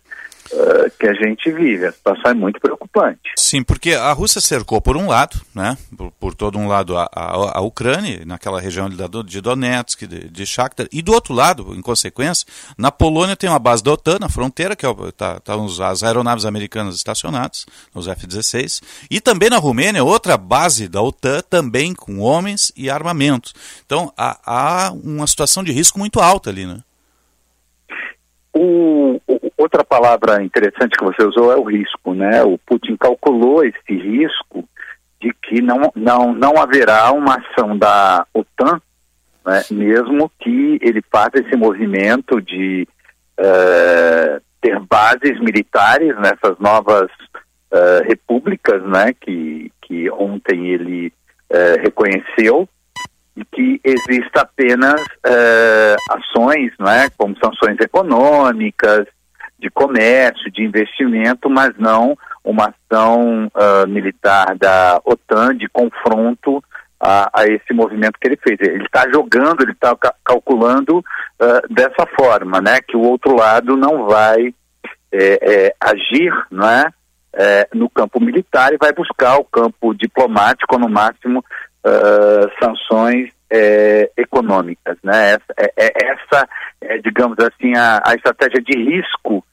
[SPEAKER 18] uh, que a gente vive. A situação é muito preocupante.
[SPEAKER 3] Sim, porque a Rússia cercou por um lado, né, por, por todo um lado a, a, a, Ucrânia, naquela região de Donetsk, de, de Shakhtar, e do outro lado, em consequência, na Polônia tem uma base da OTAN na fronteira, que está é tá, tá as aeronaves americanas estacionadas, os F-16, e também na Romênia, outra base da OTAN, também com homens e armamentos. Então há, há uma situação de risco muito alta ali, né?
[SPEAKER 18] O, outra palavra interessante que você usou é o risco, né? O Putin calculou esse risco de que não, não, não haverá uma ação da OTAN, né? mesmo que ele faça esse movimento de uh, ter bases militares nessas novas uh, repúblicas, né? Que, que ontem ele uh, reconheceu e que exista apenas ações, né, como sanções econômicas, de comércio, de investimento, mas não uma ação uh, militar da OTAN de confronto a, a, esse movimento que ele fez. Ele está jogando, ele está ca calculando uh, dessa forma, né? Que o outro lado não vai é, é, agir, não é? é? no campo militar e vai buscar o campo diplomático, no máximo uh, sanções é, econômicas, né? Essa, é, é, essa é, digamos assim, a, a estratégia de risco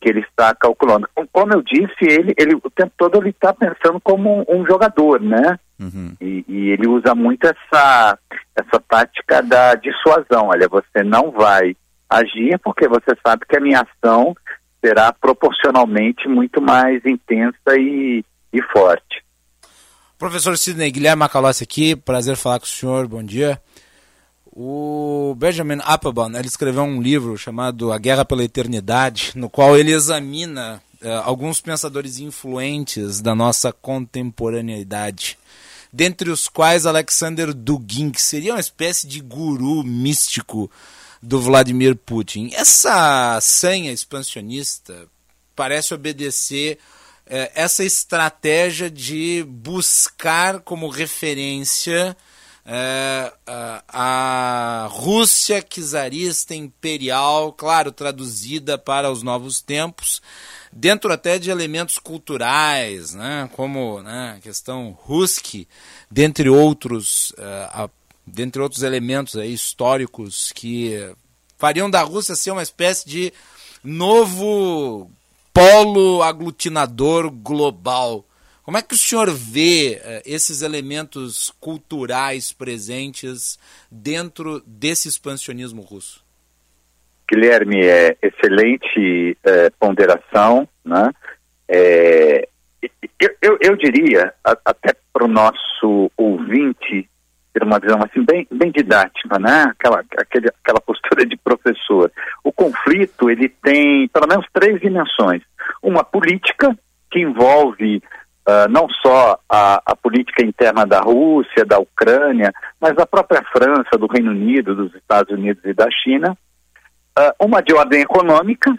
[SPEAKER 18] que ele está calculando. Como eu disse, ele, ele o tempo todo ele está pensando como um, um jogador, né? Uhum. E, e, ele usa muito essa, essa tática da dissuasão. Olha, você não vai agir porque você sabe que a minha ação será proporcionalmente muito mais intensa e, e forte.
[SPEAKER 4] Professor Sidney Guilherme Macalossi aqui, prazer falar com o senhor, bom dia. O Benjamin Applebaum ele escreveu um livro chamado A Guerra pela Eternidade, no qual ele examina uh, alguns pensadores influentes da nossa contemporaneidade, dentre os quais Alexander Dugin, que seria uma espécie de guru místico do Vladimir Putin. Essa senha expansionista parece obedecer essa estratégia de buscar como referência é, a Rússia czarista imperial, claro, traduzida para os novos tempos, dentro até de elementos culturais, né, como né, a questão Ruski, dentre outros, uh, a, dentre outros elementos aí, históricos que fariam da Rússia ser uma espécie de novo polo aglutinador global como é que o senhor vê uh, esses elementos culturais presentes dentro desse expansionismo russo?
[SPEAKER 18] Guilherme, é excelente é, ponderação, né? É, eu, eu, eu, diria, até para o nosso ouvinte, ter uma visão assim bem, bem didática, né? Aquela, aquele, aquela postura de professor. O conflito ele tem pelo menos três dimensões: uma política que envolve uh, não só a, a, política interna da Rússia, da Ucrânia, mas da própria França, do Reino Unido, dos Estados Unidos e da China. Uh, uma de ordem econômica,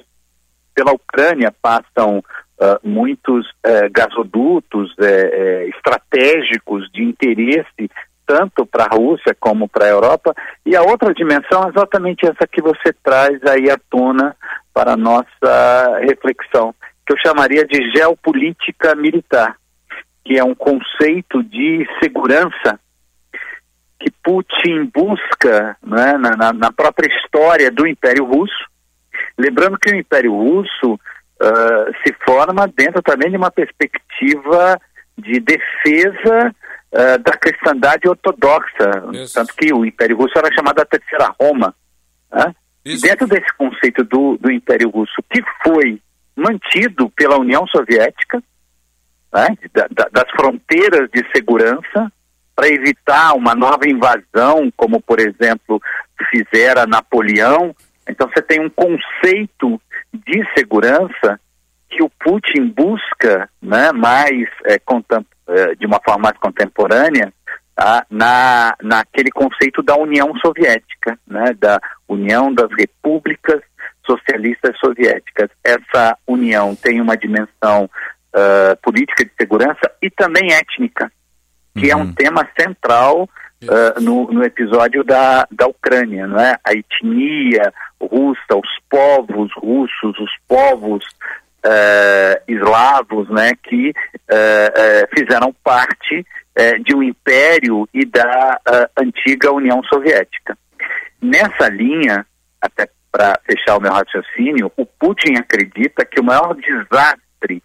[SPEAKER 18] pela Ucrânia passam uh, muitos uh, gasodutos uh, estratégicos de interesse tanto para a Rússia como para a Europa. E a outra dimensão é exatamente essa que você traz aí à tona para a nossa reflexão, que eu chamaria de geopolítica militar que é um conceito de segurança que Putin busca né, na, na, própria história do Império Russo. Lembrando que o Império Russo uh, se forma dentro também de uma perspectiva de defesa uh, da cristandade ortodoxa. Isso. Tanto que o Império Russo era chamado a Terceira Roma. Né? Dentro desse conceito do, do Império Russo, que foi mantido pela União Soviética, né, da, das fronteiras de segurança para evitar uma nova invasão, como por exemplo fizera Napoleão. Então você tem um conceito de segurança que o Putin busca, né, mais é, é, de uma forma mais contemporânea, tá, na naquele conceito da União Soviética, né, da União das Repúblicas Socialistas Soviéticas. Essa união tem uma dimensão uh, política de segurança e também étnica, que uhum. é um uhum. tema central uh, no, no, episódio da, da Ucrânia, não é? A etnia russa, os povos russos, os povos uh, eslavos, né, que fizeram parte de um império e da antiga União Soviética. Nessa linha, até para fechar o meu raciocínio, o Putin acredita que o maior desastre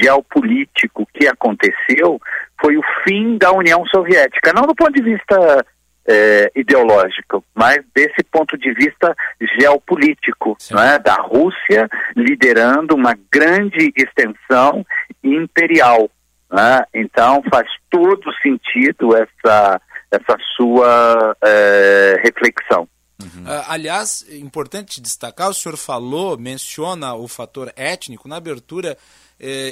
[SPEAKER 18] geopolítico que aconteceu foi o fim da União Soviética, não do ponto de vista é, ideológico, mas desse ponto de vista geopolítico, é? da Rússia liderando uma grande extensão imperial. É? Então faz todo sentido essa, essa sua é, reflexão.
[SPEAKER 4] Uhum. Uh, aliás, importante destacar, o senhor falou, menciona o fator étnico na abertura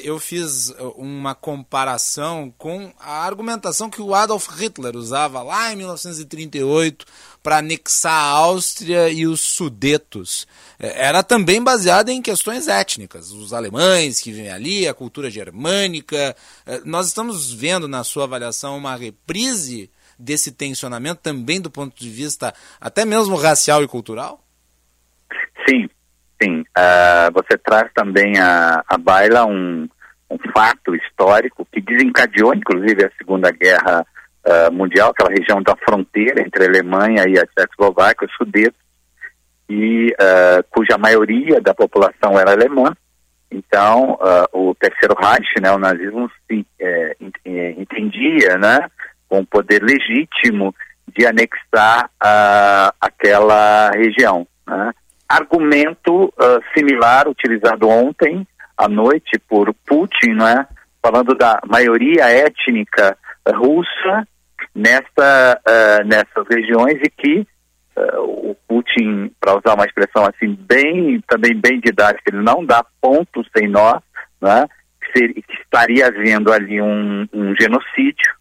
[SPEAKER 4] eu fiz eh, uma comparação com a argumentação que o Adolf Hitler usava lá em 1938 para anexar a Áustria e os Sudetos. Eh, era também baseada em questões étnicas, os alemães que vivem ali, a cultura germânica. Nós estamos vendo na sua avaliação uma reprise desse tensionamento também do ponto de vista até mesmo racial e cultural?
[SPEAKER 18] Sim, sim. Uh, você traz também a, a baila um, um fato histórico que desencadeou, inclusive, a Segunda Guerra uh, Mundial, aquela região da fronteira entre a Alemanha e a Tchecoslováquia, os sudetos, e uh, cuja maioria da população era alemã. Então, o Terceiro Reich, né, o nazismo, se, é, entendia, né, com o poder legítimo de anexar aquela região. Né? Argumento similar utilizado ontem à noite por Putin, né, falando da maioria étnica russa nessa, uh, nessas regiões e que uh, o Putin, para usar uma expressão assim bem, também bem didática, ele não dá ponto sem nó, né, que, que estaria havendo ali um, um, genocídio,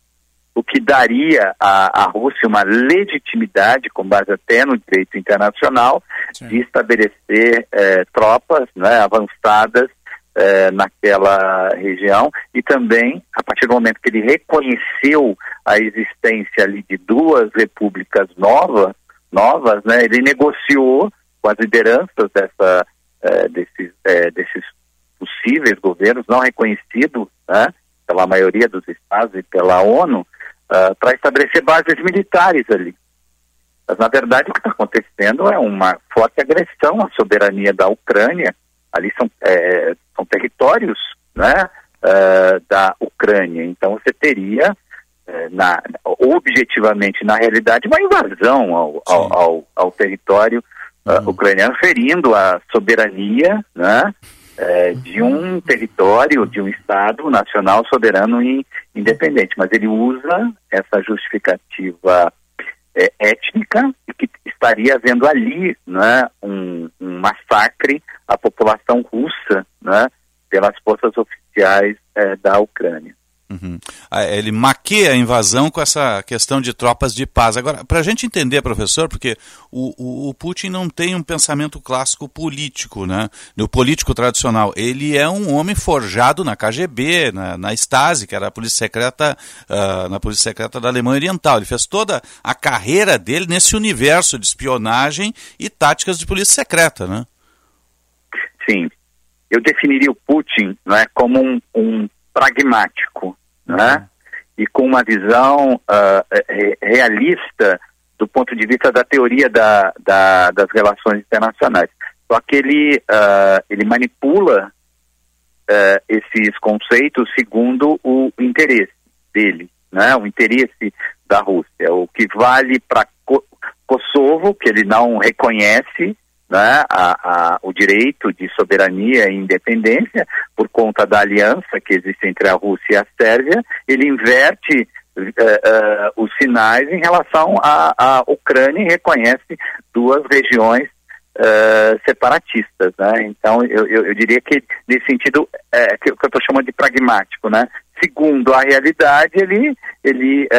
[SPEAKER 18] o que daria à, à Rússia uma legitimidade, com base até no direito internacional, Sim. de estabelecer eh, tropas né, avançadas eh, naquela região e também a partir do momento que ele reconheceu a existência ali de duas repúblicas novas, novas, né, ele negociou com as lideranças dessa, eh, desses, eh, desses possíveis governos não reconhecidos né, pela maioria dos estados e pela ONU uh, para estabelecer bases militares ali. Mas, na verdade, o que está acontecendo é uma forte agressão à soberania da Ucrânia. Ali são é, são territórios né, uh, da Ucrânia. Então você teria, uh, na, objetivamente, na realidade, uma invasão ao, ao, ao, ao território uh, ucraniano, ferindo a soberania né, de um território, de um Estado nacional soberano e independente. Mas ele usa essa justificativa é, étnica e que estaria havendo ali né, um, um, massacre à população russa né, pelas forças oficiais é, da Ucrânia.
[SPEAKER 3] Uhum. Ah, ele maqueia a invasão com essa questão de tropas de paz. Agora, para a gente entender, professor, porque o, o, o, Putin não tem um pensamento clássico político, né? O político tradicional. Ele é um homem forjado na KGB, na, na Stasi, que era a polícia secreta, uh, na polícia secreta da Alemanha Oriental. Ele fez toda a carreira dele nesse universo de espionagem e táticas de polícia secreta, né?
[SPEAKER 18] Sim. Eu definiria o Putin não é, como um, um pragmático né? e com uma visão uh, realista do ponto de vista da teoria da, da, das relações internacionais. Só que ele, uh, ele manipula uh, esses conceitos segundo o interesse dele, né? o interesse da Rússia. O que vale para Kosovo, que ele não reconhece, né, a, a, o direito de soberania e independência por conta da aliança que existe entre a Rússia e a Sérvia, ele inverte uh, uh, os sinais em relação à, Ucrânia e reconhece duas regiões uh, separatistas. Né? Então, eu, eu, eu, diria que, nesse sentido, é, que, eu estou chamando de pragmático, né? segundo a realidade, ele, ele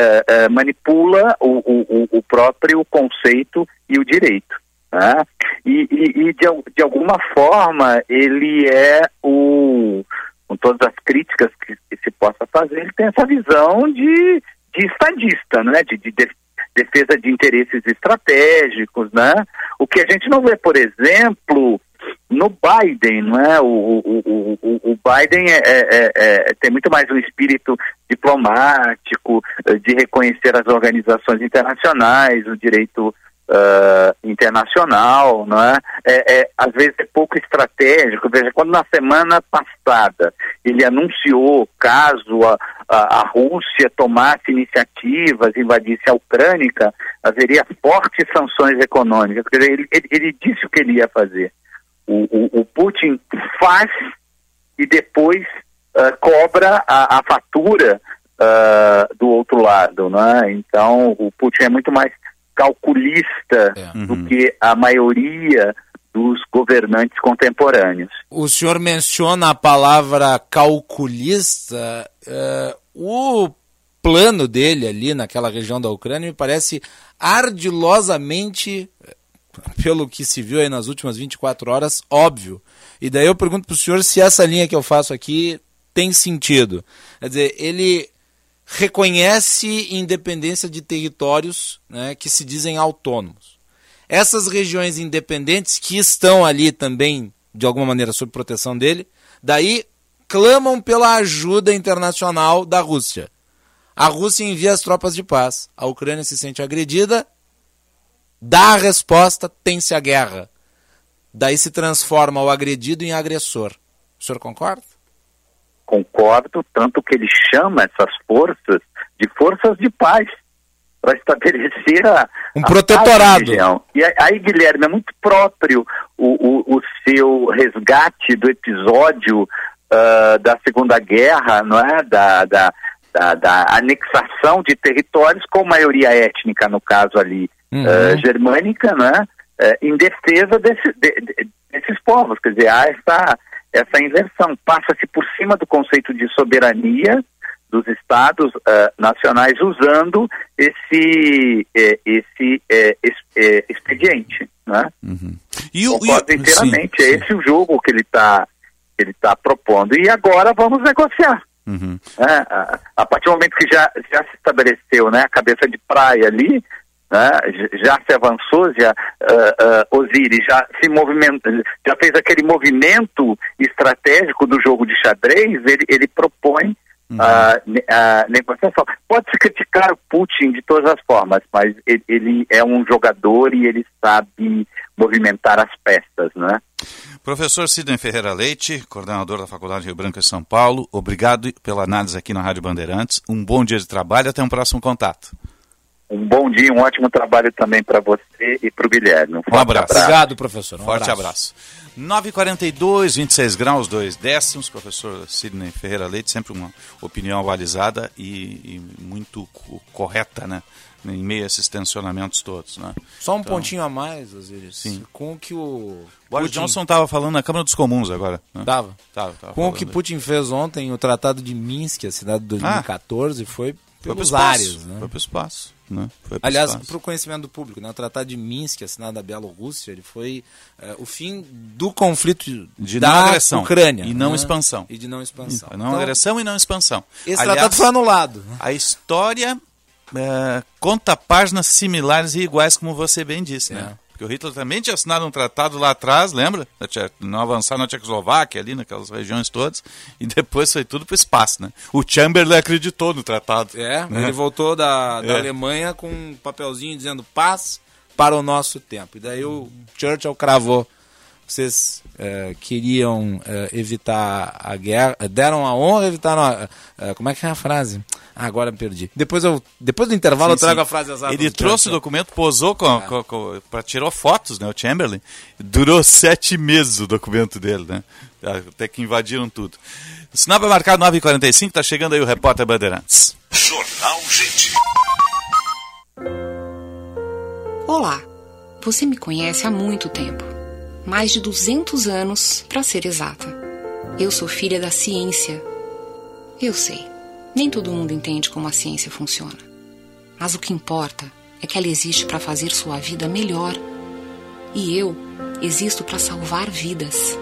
[SPEAKER 18] manipula o, o, o próprio conceito e o direito. Né? E, e, e de, de, alguma forma ele é o, com todas as críticas que, que, se possa fazer, ele tem essa visão de, de estadista, né? de, de, defesa de interesses estratégicos, né? O que a gente não vê, por exemplo, no Biden, não é? O, o, o, o Biden é, é, é, tem muito mais um espírito diplomático, de reconhecer as organizações internacionais, o direito uh, internacional, não é? É, é? Às vezes é pouco estratégico. Veja, quando na semana passada ele anunciou caso a, a, a Rússia tomasse iniciativas, invadisse a Ucrânia, haveria fortes sanções econômicas. Quer dizer, ele, ele, ele disse o que ele ia fazer. O, o, o Putin faz e depois uh, cobra a, a fatura uh, do outro lado, né? Então o Putin é muito mais calculista é. uhum. do que a maioria dos governantes contemporâneos.
[SPEAKER 4] O senhor menciona a palavra calculista. Uh, o plano dele ali naquela região da Ucrânia me parece ardilosamente, pelo que se viu aí nas últimas 24 horas, óbvio. E daí eu pergunto para o senhor se essa linha que eu faço aqui tem sentido. Quer dizer, ele reconhece independência de territórios né, que se dizem autônomos. Essas regiões independentes que estão ali também, de alguma maneira, sob proteção dele, daí clamam pela ajuda internacional da Rússia. A Rússia envia as tropas de paz. A Ucrânia se sente agredida, dá a resposta, tem-se a guerra. Daí se transforma o agredido em agressor. O senhor concorda?
[SPEAKER 18] Concordo, tanto que ele chama essas forças de forças de paz para estabelecer a,
[SPEAKER 4] um protetorado.
[SPEAKER 18] E aí, Guilherme, é muito próprio o, o, o seu resgate do episódio uh, da Segunda Guerra, não é? Da, da, da, da, anexação de territórios com maioria étnica, no caso ali, uhum. uh, germânica, não é? Uh, em defesa desse, de, de, desses povos. Quer dizer, há essa, essa inversão. Passa-se por cima do conceito de soberania dos estados uh, nacionais usando esse, eh, esse eh, eh, expediente. Né? Uhum. E o, Concordo inteiramente. Sim, é esse o jogo que ele está ele tá propondo. E agora vamos negociar. Uhum. É, a, a, partir do momento que já, já se estabeleceu né, a cabeça de praia ali, né, já se avançou, já uh, uh, Osiris já se movimenta, já fez aquele movimento estratégico do jogo de xadrez, ele, ele propõe uhum. a, a negociação. Pode-se criticar o Putin de todas as formas, mas ele, ele, é um jogador e ele sabe movimentar as peças, né?
[SPEAKER 3] Professor Sidney Ferreira Leite, coordenador da Faculdade Rio Branco de São Paulo, obrigado pela análise aqui na Rádio Bandeirantes. Um bom dia de trabalho, até um próximo contato.
[SPEAKER 18] Um bom dia, um ótimo trabalho também para você e para o Guilherme. Um,
[SPEAKER 3] um abraço.
[SPEAKER 4] abraço. Obrigado, professor. Um
[SPEAKER 3] Forte abraço. abraço. 9h42, 26 graus, 2 décimos. Professor Sidney Ferreira Leite, sempre uma opinião avalizada e, e muito correta, né? Em meio a esses tensionamentos todos, né?
[SPEAKER 4] Só um então, pontinho a mais, Osiris. Sim. Com o que o.
[SPEAKER 3] Boris Putin... Johnson estava falando na Câmara dos Comuns agora.
[SPEAKER 4] Né? Tava. tava, tava Com o que Putin fez ontem, o Tratado de Minsk, a cidade de 2014, ah, foi pelos foi ares. Né?
[SPEAKER 3] Foi para o espaço. Né?
[SPEAKER 4] Aliás, para o conhecimento do público, né? o Tratado de Minsk, assinado da Bielorrússia, ele foi uh, o fim do conflito
[SPEAKER 3] de
[SPEAKER 4] da
[SPEAKER 3] agressão
[SPEAKER 4] Ucrânia.
[SPEAKER 3] E não né? expansão.
[SPEAKER 4] E de não expansão.
[SPEAKER 3] Não então, agressão e não expansão.
[SPEAKER 4] Esse Aliás, tratado foi anulado.
[SPEAKER 3] A história uh, conta páginas similares e iguais, como você bem disse. Né? É. Né? Porque o Hitler também tinha assinado um tratado lá atrás, lembra? Não avançar na Tchecoslováquia, ali naquelas regiões todas, e depois foi tudo para o espaço, né? O Chamberlain acreditou no tratado.
[SPEAKER 4] É, né? ele voltou da, da é. Alemanha com um papelzinho dizendo paz para o nosso tempo. E daí o Churchill cravou. Vocês é, queriam é, evitar a guerra, deram a honra, evitaram a, como é que é a frase? Ah, agora me perdi. Depois, eu, depois do intervalo sim, eu trago sim. a frase exata.
[SPEAKER 3] Ele trouxe o documento, posou, com, é. com, com, pra, tirou fotos, né, o Chamberlain. Durou sete meses o documento dele, né? Até que invadiram tudo. O sinal vai marcar 9h45, tá chegando aí o repórter Bandeirantes.
[SPEAKER 1] Jornal Gente.
[SPEAKER 19] Olá, você me conhece há muito tempo. Mais de 200 anos, para ser exata. Eu sou filha da ciência. Eu sei. Nem todo mundo entende como a ciência funciona. Mas o que importa é que ela existe para fazer sua vida melhor. E eu existo para salvar vidas.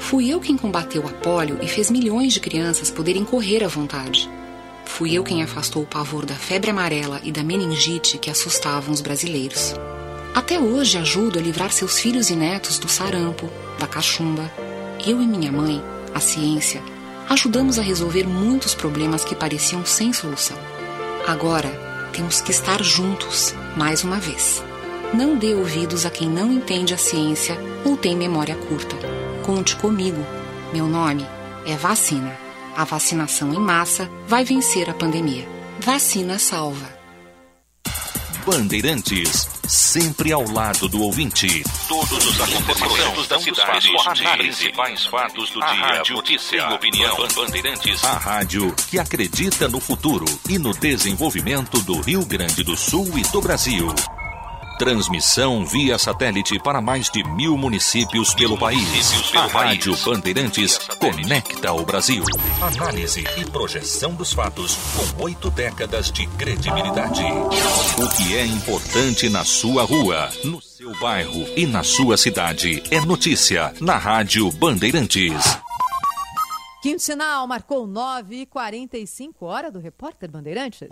[SPEAKER 19] Fui eu quem combateu a polio e fez milhões de crianças poderem correr à vontade. Fui eu quem afastou o pavor da febre amarela e da meningite que assustavam os brasileiros. Até hoje ajudo a livrar seus filhos e netos do sarampo, da cachumba. Eu e minha mãe, a ciência, ajudamos a resolver muitos problemas que pareciam sem solução. Agora, temos que estar juntos, mais uma vez. Não dê ouvidos a quem não entende a ciência ou tem memória curta. Conte comigo. Meu nome é Vacina. A vacinação em massa vai vencer a pandemia. Vacina salva.
[SPEAKER 1] Bandeirantes, sempre ao lado do ouvinte. Todos os acontecimentos da cidade, os principais fatos do dia, rádio notícia, opinião. Bandeirantes, a rádio que acredita no futuro e no desenvolvimento do Rio Grande do Sul e do Brasil. Transmissão via satélite para mais de mil municípios pelo país. A Rádio Bandeirantes conecta o Brasil. Análise e projeção dos fatos com oito décadas de credibilidade. O que é importante na sua rua, no seu bairro e na sua cidade é notícia na Rádio Bandeirantes.
[SPEAKER 20] Quinto sinal marcou 9h45, hora do repórter Bandeirantes.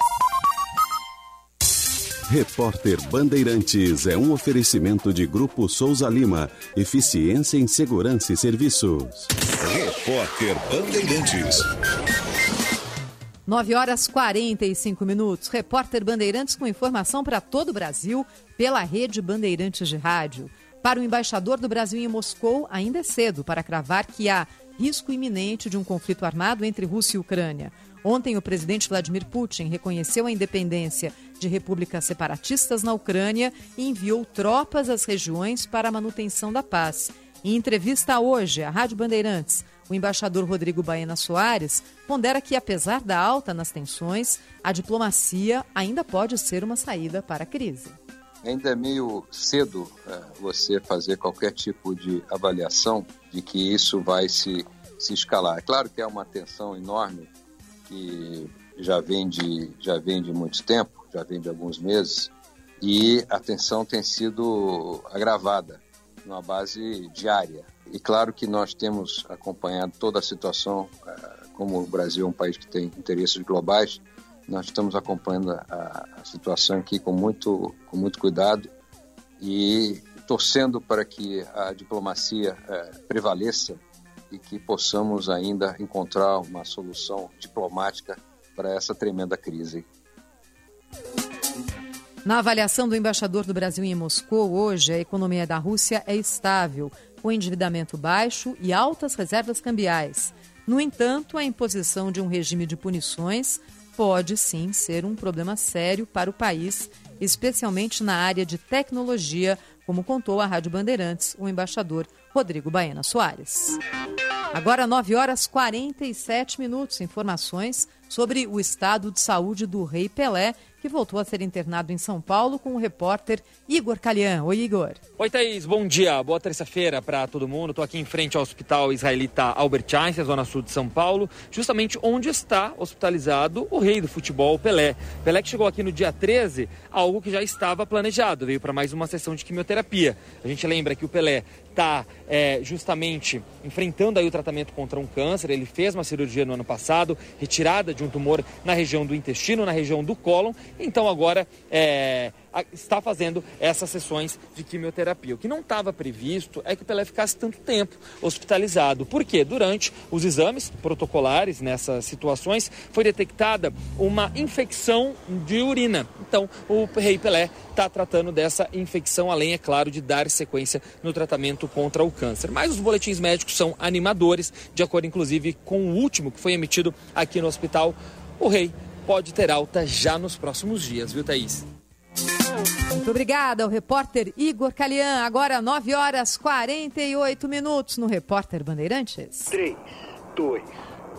[SPEAKER 16] Repórter Bandeirantes é um oferecimento de Grupo Souza Lima. Eficiência em Segurança e Serviços.
[SPEAKER 1] Repórter Bandeirantes.
[SPEAKER 20] 9 horas 45 minutos. Repórter Bandeirantes com informação para todo o Brasil pela rede Bandeirantes de Rádio. Para o embaixador do Brasil em Moscou, ainda é cedo para cravar que há risco iminente de um conflito armado entre Rússia e Ucrânia. Ontem, o presidente Vladimir Putin reconheceu a independência de repúblicas separatistas na Ucrânia e enviou tropas às regiões para a manutenção da paz. Em entrevista hoje à Rádio Bandeirantes, o embaixador Rodrigo Baena Soares pondera que, apesar da alta nas tensões, a diplomacia ainda pode ser uma saída para a crise.
[SPEAKER 21] Ainda é meio cedo é, você fazer qualquer tipo de avaliação de que isso vai se, se escalar. É claro que é uma tensão enorme que já vem de, já vem de muito tempo, já vem de alguns meses, e a tensão tem sido agravada numa base diária. E claro que nós temos acompanhado toda a situação, eh, como o Brasil é um país que tem interesses globais, nós estamos acompanhando a, a situação aqui com muito, com muito cuidado e torcendo para que a diplomacia é, prevaleça e que possamos ainda encontrar uma solução diplomática para essa tremenda crise.
[SPEAKER 20] Na avaliação do embaixador do Brasil em Moscou, hoje a economia da Rússia é estável, com endividamento baixo e altas reservas cambiais. No entanto, a imposição de um regime de punições pode sim ser um problema sério para o país, especialmente na área de tecnologia, como contou à Rádio Bandeirantes o embaixador Rodrigo Baena Soares. Agora 9 horas 47 minutos. Informações sobre o estado de saúde do Rei Pelé que voltou a ser internado em São Paulo com o repórter Igor Calian. Oi, Igor.
[SPEAKER 22] Oi, Thaís. Bom dia. Boa terça-feira para todo mundo. Estou aqui em frente ao Hospital Israelita Albert Einstein, zona sul de São Paulo, justamente onde está hospitalizado o rei do futebol, Pelé. Pelé que chegou aqui no dia 13, algo que já estava planejado. Veio para mais uma sessão de quimioterapia. A gente lembra que o Pelé está é, justamente enfrentando aí o tratamento contra um câncer. Ele fez uma cirurgia no ano passado, retirada de um tumor na região do intestino, na região do cólon. Então agora é, está fazendo essas sessões de quimioterapia. O que não estava previsto é que o Pelé ficasse tanto tempo hospitalizado. Por quê? Durante os exames protocolares nessas situações foi detectada uma infecção de urina. Então o rei Pelé está tratando dessa infecção, além, é claro, de dar sequência no tratamento contra o câncer. Mas os boletins médicos são animadores, de acordo inclusive com o último que foi emitido aqui no hospital. O rei pode ter alta já nos próximos dias, viu, Thaís?
[SPEAKER 20] Muito obrigada ao repórter Igor Calian. Agora 9 horas 48 minutos no Repórter Bandeirantes.
[SPEAKER 23] 3, 2,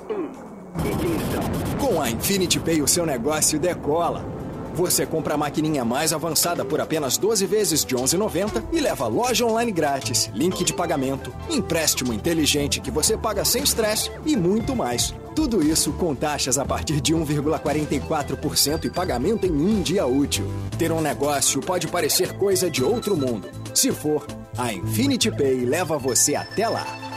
[SPEAKER 23] 1. Ignição. Com a Infinity Pay, o seu negócio decola. Você compra a maquininha mais avançada por apenas 12 vezes de 11,90 e leva loja online grátis, link de pagamento, empréstimo inteligente que você paga sem estresse e muito mais. Tudo isso com taxas a partir de 1,44% e pagamento em um dia útil. Ter um negócio pode parecer coisa de outro mundo. Se for, a Infinity Pay leva você até lá.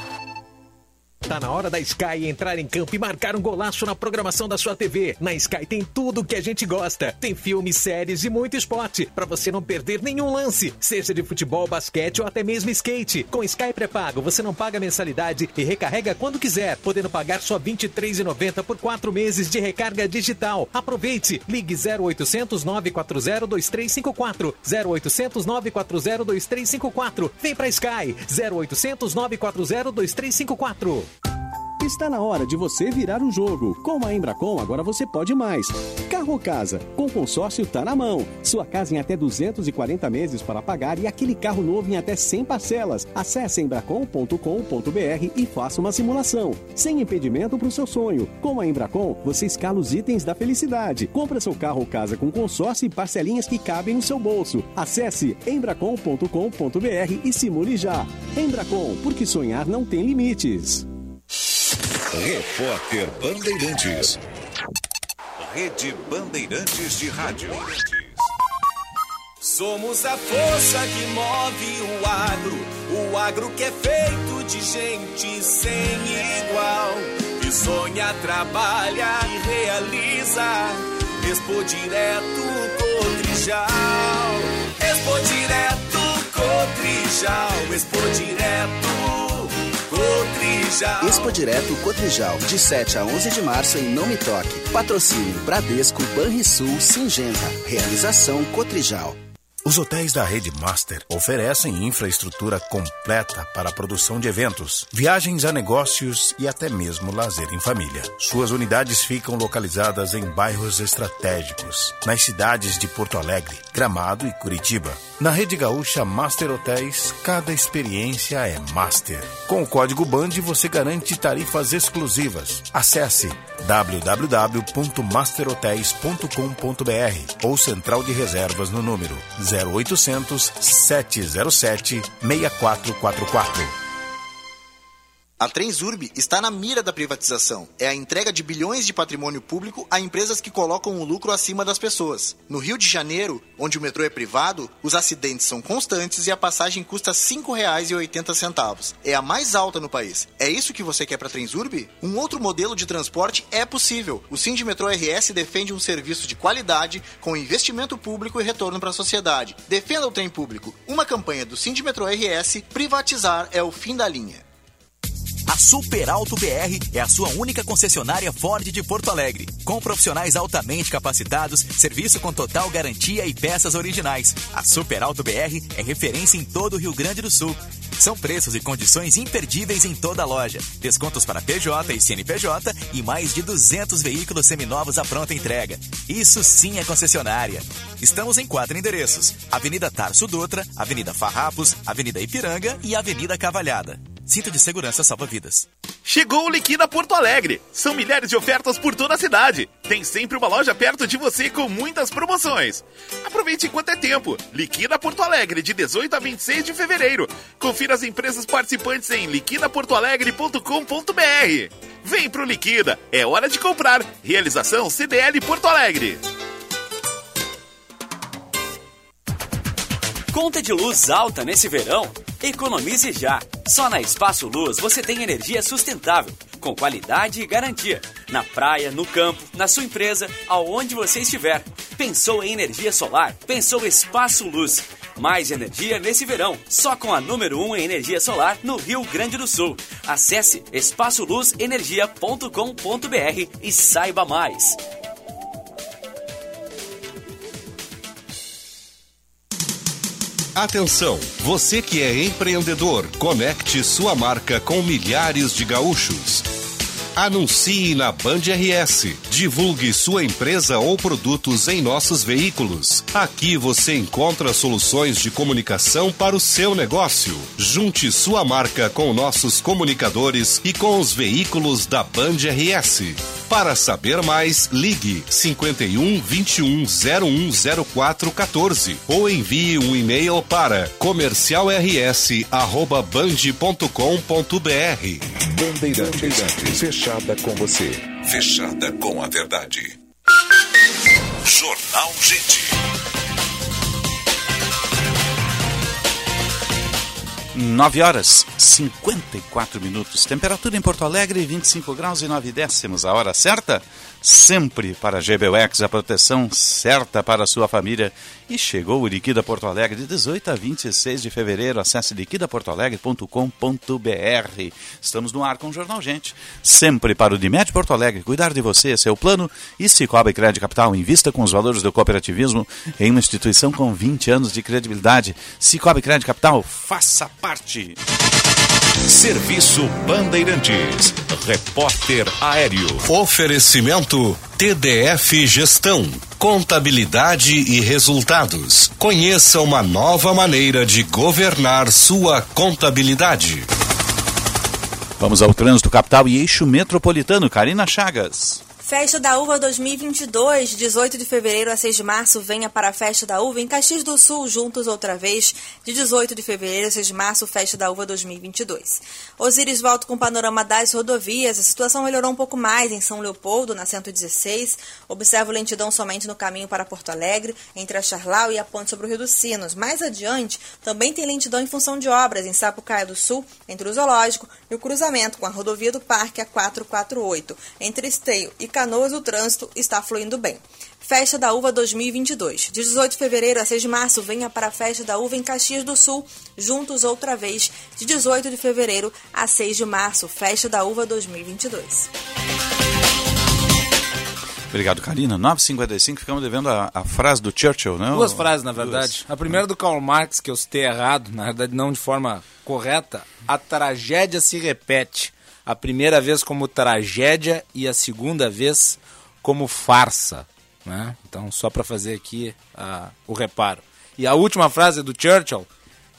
[SPEAKER 24] Tá na hora da Sky entrar em campo e marcar um golaço na programação da sua TV. Na Sky tem tudo o que a gente gosta. Tem filmes, séries e muito esporte, para você não perder nenhum lance, seja de futebol, basquete ou até mesmo skate. Com Sky pré-pago, você não paga mensalidade e recarrega quando quiser, podendo pagar só R$ 23,90 por quatro meses de recarga digital. Aproveite! Ligue 0800 940 2354 0800 940 2354. Vem pra Sky 0800 940 2354.
[SPEAKER 25] Está na hora de você virar o jogo. Com a Embracon, agora você pode mais. Carro ou casa? Com consórcio tá na mão. Sua casa em até 240 meses para pagar e aquele carro novo em até 100 parcelas. Acesse embracon.com.br e faça uma simulação. Sem impedimento para o seu sonho. Com a Embracon, você escala os itens da felicidade. Compra seu carro ou casa com consórcio e parcelinhas que cabem no seu bolso. Acesse embracon.com.br e simule já. Embracon, porque sonhar não tem limites.
[SPEAKER 1] Repórter Bandeirantes. Rede Bandeirantes de Rádio.
[SPEAKER 26] Somos a força que move o agro, o agro que é feito de gente sem igual sonha, trabalha e realiza. Expo Direto Cotrijal. Expo Direto Cotrijal. Expo Direto Cotrijal.
[SPEAKER 27] Expo Direto Cotrijal, de 7 a 11 de março em Não Me Toque. Patrocínio Bradesco, Banrisul, Singenta. Realização Cotrijal.
[SPEAKER 28] Os hotéis da Rede Master oferecem infraestrutura completa para a produção de eventos, viagens a negócios e até mesmo lazer em família. Suas unidades ficam localizadas em bairros estratégicos, nas cidades de Porto Alegre, Gramado e Curitiba. Na Rede Gaúcha Master Hotéis, cada experiência é master. Com o código BAND você garante tarifas exclusivas. Acesse www.masterhotels.com.br ou central de reservas no número 0800 707 6444.
[SPEAKER 29] A Transurb está na mira da privatização. É a entrega de bilhões de patrimônio público a empresas que colocam o lucro acima das pessoas. No Rio de Janeiro, onde o metrô é privado, os acidentes são constantes e a passagem custa R$ 5,80. É a mais alta no país. É isso que você quer para a Transurb? Um outro modelo de transporte é possível. O Metrô RS defende um serviço de qualidade com investimento público e retorno para a sociedade. Defenda o trem público. Uma campanha do Metrô RS, privatizar é o fim da linha.
[SPEAKER 30] A Super Alto BR é a sua única concessionária Ford de Porto Alegre. Com profissionais altamente capacitados, serviço com total garantia e peças originais. A Super Alto BR é referência em todo o Rio Grande do Sul. São preços e condições imperdíveis em toda a loja. Descontos para PJ e CNPJ e mais de 200 veículos seminovos à pronta entrega. Isso sim é concessionária. Estamos em quatro endereços: Avenida Tarso Dutra, Avenida Farrapos, Avenida Ipiranga e Avenida Cavalhada. Cinto de segurança salva vidas.
[SPEAKER 13] Chegou o Liquida Porto Alegre. São milhares de ofertas por toda a cidade. Tem sempre uma loja perto de você com muitas promoções. Aproveite enquanto é tempo. Liquida Porto Alegre de 18 a 26 de fevereiro. Confira as empresas participantes em liquidaportoalegre.com.br. Vem pro Liquida. É hora de comprar. Realização CDL Porto Alegre.
[SPEAKER 31] Conta de luz alta nesse verão? Economize já. Só na Espaço Luz você tem energia sustentável, com qualidade e garantia. Na praia, no campo, na sua empresa, aonde você estiver. Pensou em energia solar? Pensou Espaço Luz. Mais energia nesse verão, só com a número 1 um em energia solar no Rio Grande do Sul. Acesse espaçoluzenergia.com.br e saiba mais.
[SPEAKER 5] Atenção, você que é empreendedor, conecte sua marca com milhares de gaúchos. Anuncie na Band RS. Divulgue sua empresa ou produtos em nossos veículos. Aqui você encontra soluções de comunicação para o seu negócio. Junte sua marca com nossos comunicadores e com os veículos da Band RS. Para saber mais, ligue 51 21 0104 14 ou envie um e-mail para comercialrs@band.com.br.
[SPEAKER 16] Bandeirantes, fechada com você, fechada com a verdade.
[SPEAKER 1] Jornal Gente.
[SPEAKER 3] 9 horas 54 minutos. Temperatura em Porto Alegre, 25 graus e 9 décimos. A hora certa? Sempre para a GBUX, a proteção certa para a sua família. E chegou o Liquida Porto Alegre de 18 a 26 de fevereiro. Acesse liquidaportoalegre.com.br. Estamos no ar com o Jornal Gente. Sempre para o Dimed Porto Alegre. Cuidar de você, seu plano. E Cicobi Crédito Capital. Invista com os valores do cooperativismo em uma instituição com 20 anos de credibilidade. Cicobi Crédito Capital, faça parte.
[SPEAKER 1] Serviço Bandeirantes. Repórter Aéreo.
[SPEAKER 5] Oferecimento TDF Gestão. Contabilidade e resultados. Conheça uma nova maneira de governar sua contabilidade.
[SPEAKER 3] Vamos ao trânsito capital e eixo metropolitano. Karina Chagas.
[SPEAKER 6] Festa da Uva 2022, 18 de fevereiro a 6 de março, venha para a Festa da Uva em Caxias do Sul, juntos outra vez, de 18 de fevereiro a 6 de março, Festa da Uva 2022. Osiris volta com o panorama das rodovias, a situação melhorou um pouco mais em São Leopoldo, na 116, observo lentidão somente no caminho para Porto Alegre, entre a Charlau e a ponte sobre o Rio dos Sinos. Mais adiante, também tem lentidão em função de obras em Sapucaia do Sul, entre o Zoológico e o cruzamento com a rodovia do Parque a 448, entre Esteio e Canoas, o trânsito está fluindo bem. Festa da Uva 2022. De 18 de fevereiro a 6 de março, venha para a Festa da Uva em Caxias do Sul, juntos outra vez. De 18 de fevereiro a 6 de março, Festa da Uva 2022.
[SPEAKER 3] Obrigado, Karina. 9h55, ficamos devendo a, a, frase do Churchill, não?
[SPEAKER 4] Duas frases, na verdade. Duas. A primeira do Karl Marx, que eu citei errado, na verdade não de forma correta. A tragédia se repete a primeira vez como tragédia e a segunda vez como farsa. Né? Então, só para fazer aqui uh, o reparo. E a última frase do Churchill,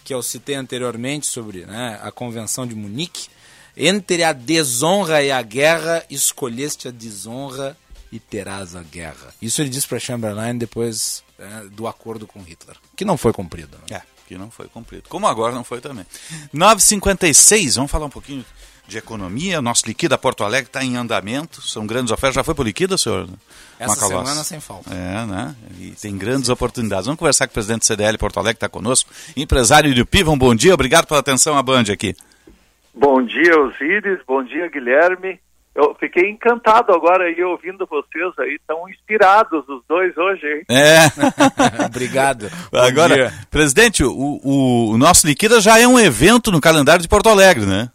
[SPEAKER 4] que eu citei anteriormente sobre né, a Convenção de Munique: Entre a desonra e a guerra, escolheste a desonra e terás a guerra. Isso ele disse para Chamberlain depois né, do acordo com Hitler, que não foi cumprido.
[SPEAKER 3] Né? É, que não foi cumprido. Como agora não foi também. 9h56, vamos falar um pouquinho de economia. Nosso Liquida Porto Alegre está em andamento. São grandes ofertas. Já foi para o Liquida, senhor?
[SPEAKER 4] Essa Macalós? semana sem falta.
[SPEAKER 3] É, né? E tem grandes oportunidades. Vamos conversar com o presidente do CDL Porto Alegre, que está conosco. Empresário do PIVA, um bom dia. Obrigado pela atenção à Band aqui.
[SPEAKER 32] Bom dia, Osíris. Bom dia, Guilherme. Eu fiquei encantado agora aí ouvindo vocês aí, tão inspirados os dois hoje, hein?
[SPEAKER 3] É.
[SPEAKER 4] Obrigado.
[SPEAKER 3] agora, presidente, o, o, o nosso Liquida já é um evento no calendário de Porto Alegre, né?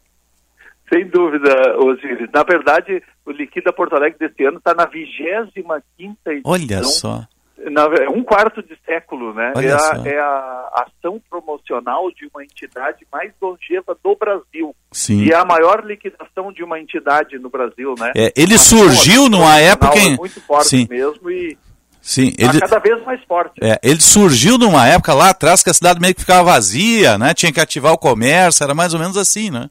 [SPEAKER 32] Sem dúvida, Osiris. Na verdade, o Liquida Porto Alegre deste ano está na 25 edição.
[SPEAKER 3] Olha só.
[SPEAKER 32] Na, um quarto de século, né? É a, é a, ação promocional de uma entidade mais longeva do Brasil.
[SPEAKER 3] Sim.
[SPEAKER 32] E é a maior liquidação de uma entidade no Brasil, né?
[SPEAKER 3] É, ele surgiu numa época. Em...
[SPEAKER 32] É muito forte Sim. mesmo e.
[SPEAKER 3] Sim,
[SPEAKER 32] tá ele, cada vez mais forte.
[SPEAKER 3] É, ele surgiu numa época lá atrás que a cidade meio que ficava vazia, né? Tinha que ativar o comércio, era mais ou menos assim, né?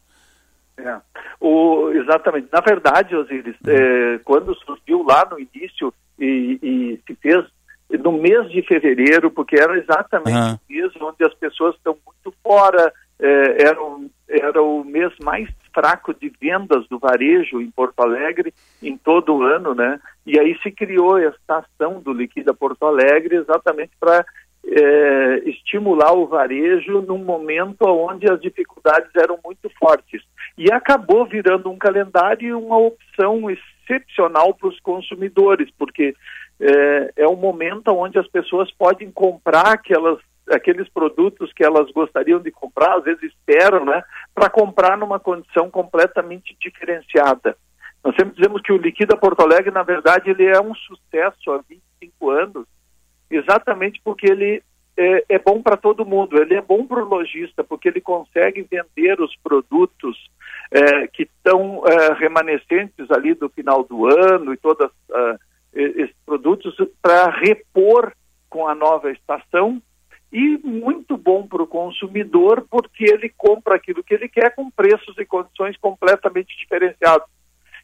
[SPEAKER 32] É. O, exatamente. Na verdade, Osiris, uhum. é, quando surgiu lá no início e, e, se fez no mês de fevereiro, porque era exatamente uhum. o mês onde as pessoas estão muito fora, é, era, um, era o mês mais fraco de vendas do varejo em Porto Alegre em todo o ano, né? E aí se criou esta ação do Liquida Porto Alegre exatamente para é, estimular o varejo num momento onde as dificuldades eram muito fortes. E acabou virando um calendário e uma opção excepcional para os consumidores, porque é, é um momento onde as pessoas podem comprar aquelas, aqueles produtos que elas gostariam de comprar, às vezes esperam, né, para comprar numa condição completamente diferenciada. Nós sempre dizemos que o Liquida Porto Alegre, na verdade, ele é um sucesso há 25 anos, exatamente porque ele é, é bom para todo mundo. Ele é bom para o lojista, porque ele consegue vender os produtos é, que estão é, remanescentes ali do final do ano e todos uh, esses produtos para repor com a nova estação e muito bom para o consumidor porque ele compra aquilo que ele quer com preços e condições completamente diferenciados.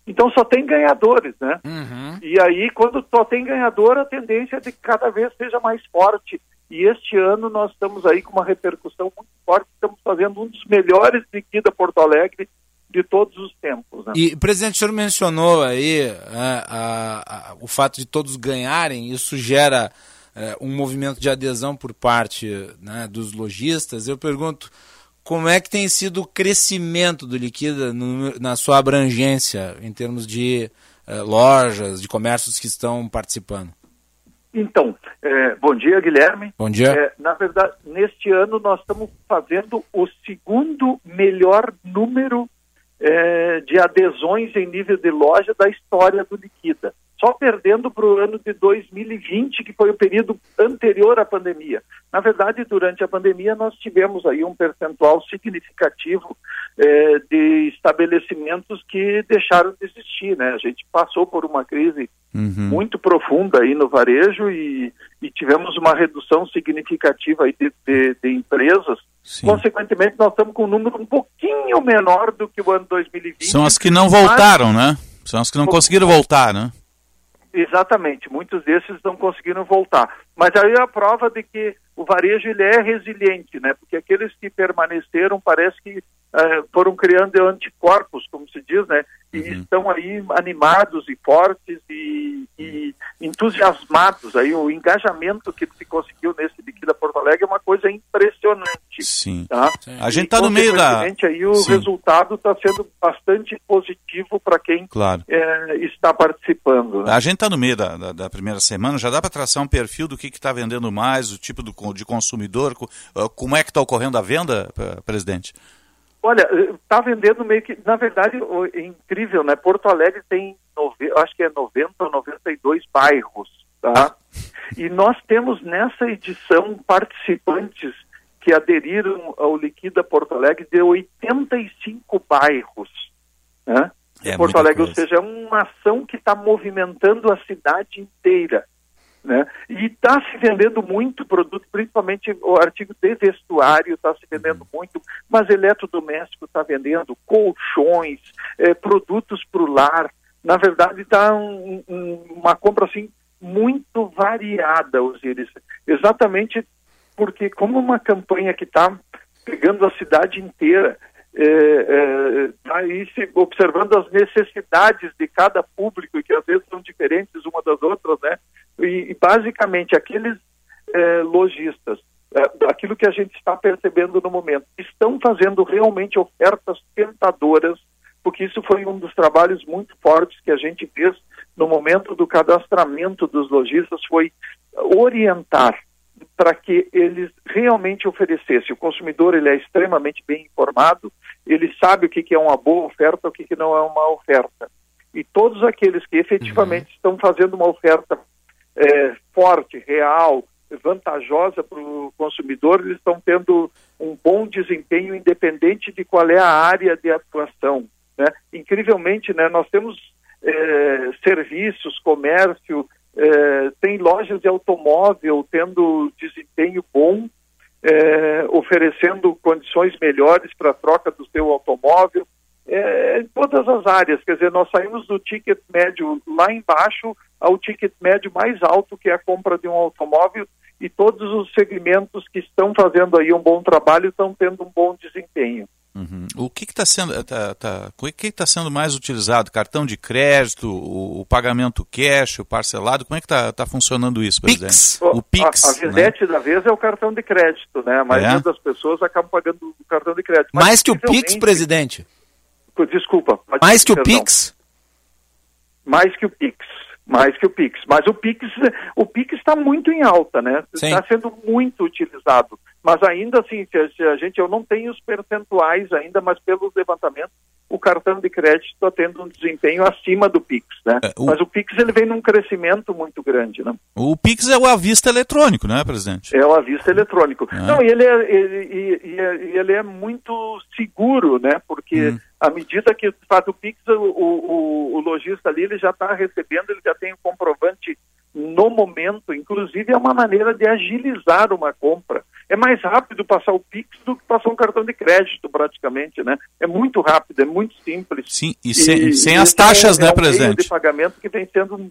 [SPEAKER 32] Então só tem ganhadores, né?
[SPEAKER 4] Uhum.
[SPEAKER 32] E aí, quando só tem ganhador, a tendência é de que cada vez seja mais forte. E este ano nós estamos aí com uma repercussão muito forte, estamos fazendo um dos melhores liquida Porto Alegre de todos os tempos. Né?
[SPEAKER 4] E, presidente, o senhor mencionou aí é, a, a, o fato de todos ganharem, isso gera é, um movimento de adesão por parte né, dos lojistas. Eu pergunto, como é que tem sido o crescimento do Liquida no, na sua abrangência em termos de eh, lojas, de comércios que estão participando?
[SPEAKER 32] Então, é, bom dia, Guilherme.
[SPEAKER 4] Bom dia.
[SPEAKER 32] É, na verdade, neste ano nós estamos fazendo o segundo melhor número é, de adesões em nível de loja da história do Liquida só perdendo para o ano de 2020, que foi o período anterior à pandemia. Na verdade, durante a pandemia, nós tivemos aí um percentual significativo é, de estabelecimentos que deixaram de existir. Né? A gente passou por uma crise uhum. muito profunda aí no varejo e, e, tivemos uma redução significativa aí de, de, de empresas. Sim. Consequentemente, nós estamos com um número um pouquinho menor do que o ano 2020.
[SPEAKER 3] São as que não voltaram, mas... né? São as que não conseguiram voltar, né?
[SPEAKER 32] Exatamente, muitos desses não conseguiram voltar. Mas aí é a prova de que o varejo ele é resiliente, né? Porque aqueles que permaneceram parece que uh, foram criando anticorpos, como se diz, né? E uhum. estão aí animados e fortes e, e, entusiasmados. Aí o engajamento que se conseguiu nesse Liquida Porto Alegre é uma coisa impressionante.
[SPEAKER 3] Sim.
[SPEAKER 32] Tá?
[SPEAKER 3] Sim. A gente está no meio da.
[SPEAKER 32] aí o Sim. resultado está sendo bastante positivo para quem
[SPEAKER 3] claro.
[SPEAKER 32] é, está participando.
[SPEAKER 3] Né? A gente está no meio da, da, da, primeira semana, já dá para traçar um perfil do que está vendendo mais, o tipo do, de consumidor, como é que está ocorrendo a venda, presidente?
[SPEAKER 32] Olha, está vendendo meio que, na verdade, é incrível, né? Porto Alegre tem, nove, acho que é 90 ou 92 bairros, tá? E nós temos nessa edição participantes que aderiram ao Liquida Porto Alegre de 85 bairros, né?
[SPEAKER 3] É
[SPEAKER 32] Porto Alegre,
[SPEAKER 3] coisa.
[SPEAKER 32] ou seja, é uma ação que está movimentando a cidade inteira. Né? E está se vendendo muito produto, principalmente o artigo de vestuário está se vendendo
[SPEAKER 3] Uhum.
[SPEAKER 32] muito, mas eletrodoméstico está vendendo, colchões, eh, produtos para o lar. Na verdade, está um, um, uma compra assim muito variada, Osiris. Exatamente porque como uma campanha que está pegando a cidade inteira, está aí se observando as necessidades de cada público, que às vezes são diferentes uma das outras, né? E, e basicamente aqueles eh, lojistas, eh, aquilo que a gente está percebendo no momento, estão fazendo realmente ofertas tentadoras, porque isso foi um dos trabalhos muito fortes que a gente fez no momento do cadastramento dos lojistas, foi orientar para que eles realmente oferecessem. O consumidor ele é extremamente bem informado, ele sabe o que, que é uma boa oferta, o que, que não é uma oferta. E todos aqueles que efetivamente uhum. estão fazendo uma oferta é, forte, real, vantajosa para o consumidor, eles estão tendo um bom desempenho independente de qual é a área de atuação. Né? Incrivelmente, né, nós temos é, serviços, comércio, é, tem lojas de automóvel tendo desempenho bom, é, oferecendo condições melhores para a troca do seu automóvel, é, em todas as áreas. Quer dizer, nós saímos do ticket médio lá embaixo ao ticket médio mais alto, que é a compra de um automóvel, e todos os segmentos que estão fazendo aí um bom trabalho estão tendo um bom desempenho.
[SPEAKER 3] Uhum. O que está sendo, tá, tá, o que está sendo mais utilizado? Cartão de crédito, o, o pagamento cash, o parcelado? Como é que está tá funcionando isso, presidente?
[SPEAKER 32] Pix.
[SPEAKER 3] O Pix.
[SPEAKER 32] A, a videte né? da vez é o cartão de crédito, né? A maioria é? das pessoas acabam pagando o cartão de crédito.
[SPEAKER 4] Mas mais que o Pix, presidente?
[SPEAKER 32] Desculpa.
[SPEAKER 4] Mais que o Pix?
[SPEAKER 32] Mais que o Pix mais que o Pix. Mas o Pix, o Pix está muito em alta, né? Está sendo muito utilizado. Mas ainda assim, se a gente, eu não tenho os percentuais ainda, mas pelos levantamentos, o cartão de crédito está tendo um desempenho acima do Pix, né? É, o... Mas o Pix ele vem num crescimento muito grande, né?
[SPEAKER 3] O Pix é o avista eletrônico, né, presidente?
[SPEAKER 32] É o avista eletrônico. É. Não, e ele é, ele, ele, ele é muito seguro, né? Porque hum. à medida que faz o Pix, o, o, o lojista ali ele já está recebendo, ele já tem o comprovante no momento, inclusive é uma maneira de agilizar uma compra. É mais rápido passar o Pix do que passar um cartão de crédito, praticamente, né? É muito rápido, é muito simples.
[SPEAKER 3] Sim, e sem, e, sem as taxas,
[SPEAKER 32] é,
[SPEAKER 3] né,
[SPEAKER 32] é um
[SPEAKER 3] presidente?
[SPEAKER 32] de pagamento que vem sendo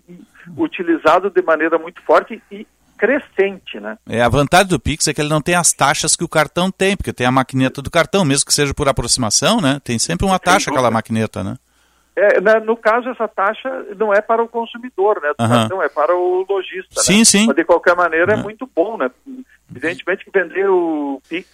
[SPEAKER 32] utilizado de maneira muito forte e crescente, né?
[SPEAKER 3] É, a vantagem do Pix é que ele não tem as taxas que o cartão tem, porque tem a maquineta do cartão, mesmo que seja por aproximação, né? Tem sempre uma taxa aquela maquineta, né?
[SPEAKER 32] É, né, no caso, essa taxa não é para o consumidor, né?
[SPEAKER 3] Uhum.
[SPEAKER 32] Não, é para o lojista.
[SPEAKER 3] Sim,
[SPEAKER 32] né?
[SPEAKER 3] sim.
[SPEAKER 32] Mas, de qualquer maneira, uhum. é muito bom, né? Evidentemente que vender o Pix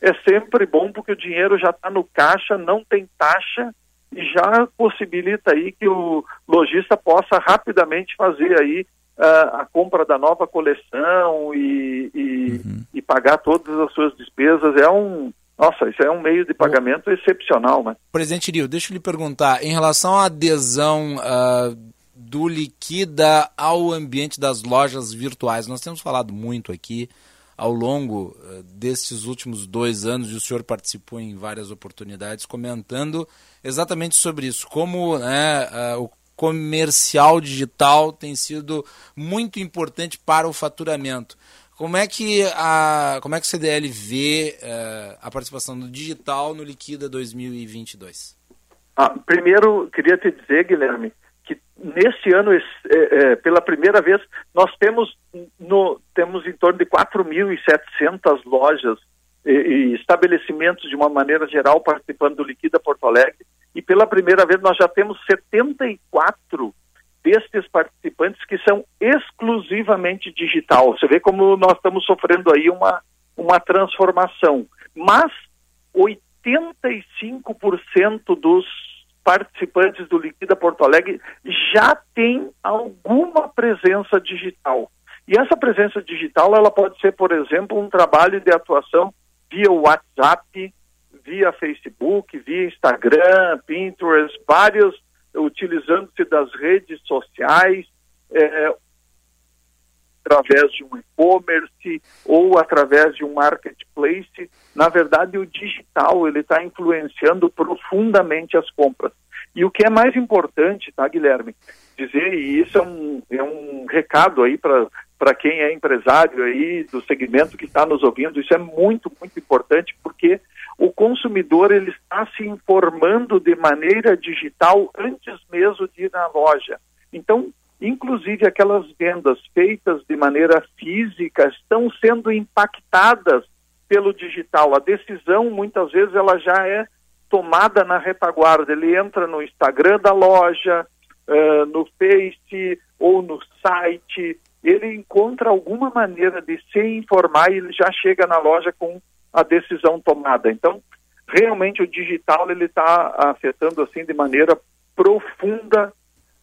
[SPEAKER 32] é sempre bom, porque o dinheiro já está no caixa, não tem taxa e já possibilita aí que o lojista possa rapidamente fazer aí uh, a compra da nova coleção e, e, uhum. e pagar todas as suas despesas. É um nossa, isso é um meio de pagamento excepcional, né?
[SPEAKER 4] Presidente Rio, deixa eu lhe perguntar, em relação à adesão uh, do Liquida ao ambiente das lojas virtuais, nós temos falado muito aqui ao longo uh, desses últimos dois anos, e o senhor participou em várias oportunidades comentando exatamente sobre isso, como né, uh, o comercial digital tem sido muito importante para o faturamento. Como é que a como é que o CDL vê uh, a participação do digital no Liquida 2022?
[SPEAKER 32] Ah, primeiro, queria te dizer, Guilherme, que nesse ano, é, é, pela primeira vez, nós temos, no, temos em torno de 4.700 lojas e, e, estabelecimentos, de uma maneira geral, participando do Liquida Porto Alegre. E pela primeira vez, nós já temos 74 destes participantes que são exclusivamente digital. Você vê como nós estamos sofrendo aí uma, uma transformação. Mas 85% dos participantes do Liquida Porto Alegre já tem alguma presença digital. E essa presença digital, ela pode ser, por exemplo, um trabalho de atuação via WhatsApp, via Facebook, via Instagram, Pinterest, vários utilizando-se das redes sociais, é, através de um e-commerce ou através de um marketplace. Na verdade, o digital ele está influenciando profundamente as compras. E o que é mais importante, tá, Guilherme, dizer, e isso é um, é um recado aí para quem é empresário aí do segmento que está nos ouvindo, isso é muito, muito importante, porque o consumidor ele está se informando de maneira digital antes mesmo de ir na loja. Então, inclusive aquelas vendas feitas de maneira física estão sendo impactadas pelo digital. A decisão muitas vezes ela já é tomada na retaguarda. Ele entra no Instagram da loja, uh, no Face ou no site, ele encontra alguma maneira de se informar e ele já chega na loja com a decisão tomada. Então, realmente o digital ele está afetando assim de maneira profunda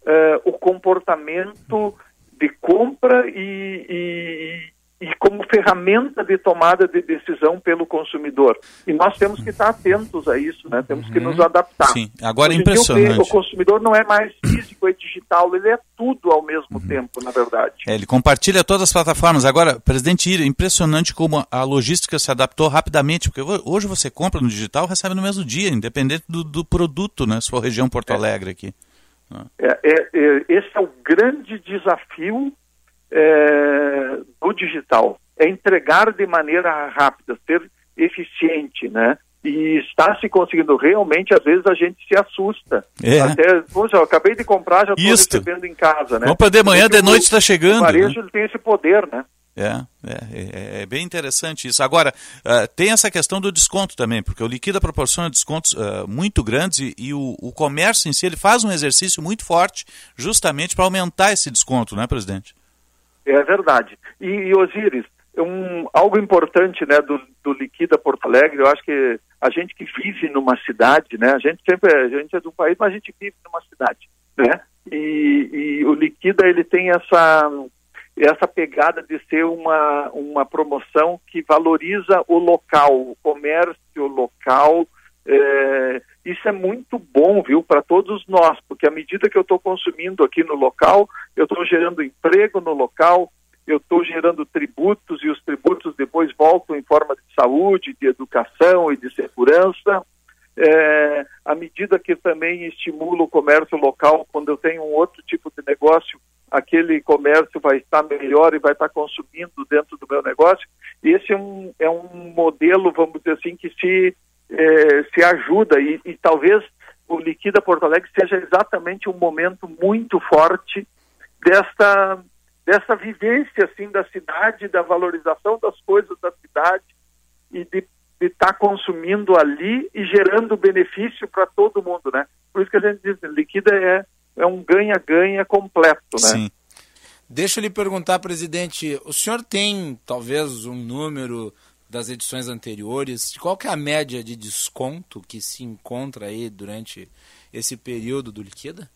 [SPEAKER 32] uh, o comportamento de compra e, e, e, como ferramenta de tomada de decisão pelo consumidor. E nós temos que estar atentos a isso, né? Temos que nos uhum. adaptar.
[SPEAKER 3] Sim, agora é impressionante.
[SPEAKER 32] O, consumidor não é mais físico e digital, ele é tudo ao mesmo uhum. tempo, na verdade.
[SPEAKER 3] É, ele compartilha todas as plataformas. Agora, presidente Ira, impressionante como a logística se adaptou rapidamente, porque hoje você compra no digital, recebe no mesmo dia, independente do, do produto, né? For região Porto é. Alegre aqui.
[SPEAKER 32] É, é, é, esse é o grande desafio é, do digital, é entregar de maneira rápida, ser eficiente, né? E está se conseguindo realmente, às vezes a gente se assusta.
[SPEAKER 3] É.
[SPEAKER 32] Até, poxa, eu acabei de comprar, já estou recebendo em casa, né?
[SPEAKER 3] Compra de manhã, de noite está chegando. O
[SPEAKER 32] varejo né? tem esse poder, né?
[SPEAKER 3] É, é, é, é, bem interessante isso. Agora, uh, tem essa questão do desconto também, porque o Liquida proporciona descontos uh, muito grandes e, e o, o, comércio em si ele faz um exercício muito forte justamente para aumentar esse desconto, não é, presidente?
[SPEAKER 32] É verdade. E, e Osíris, um, algo importante né, do, do Liquida Porto Alegre, eu acho que a gente que vive numa cidade, né, a gente sempre é, a gente é do país, mas a gente vive numa cidade, né? E, e o Liquida ele tem essa essa pegada de ser uma, uma promoção que valoriza o local, o comércio local. É, isso é muito bom, viu, para todos nós, porque à medida que eu estou consumindo aqui no local, eu estou gerando emprego no local, eu estou gerando tributos e os tributos depois voltam em forma de saúde, de educação e de segurança. É, à medida que também estimulo o comércio local, quando eu tenho um outro tipo de negócio, aquele comércio vai estar melhor e vai estar consumindo dentro do meu negócio. Esse é um, é um modelo, vamos dizer assim, que se, é, se ajuda e, e talvez o Liquida Porto Alegre seja exatamente um momento muito forte desta, dessa vivência assim da cidade, da valorização das coisas da cidade e de estar tá consumindo ali e gerando benefício para todo mundo, né? Por isso que a gente diz, liquida é é um ganha-ganha completo, né? Sim.
[SPEAKER 4] Deixa eu lhe perguntar, presidente, o senhor tem talvez um número das edições anteriores? Qual que é a média de desconto que se encontra aí durante esse período do liquida?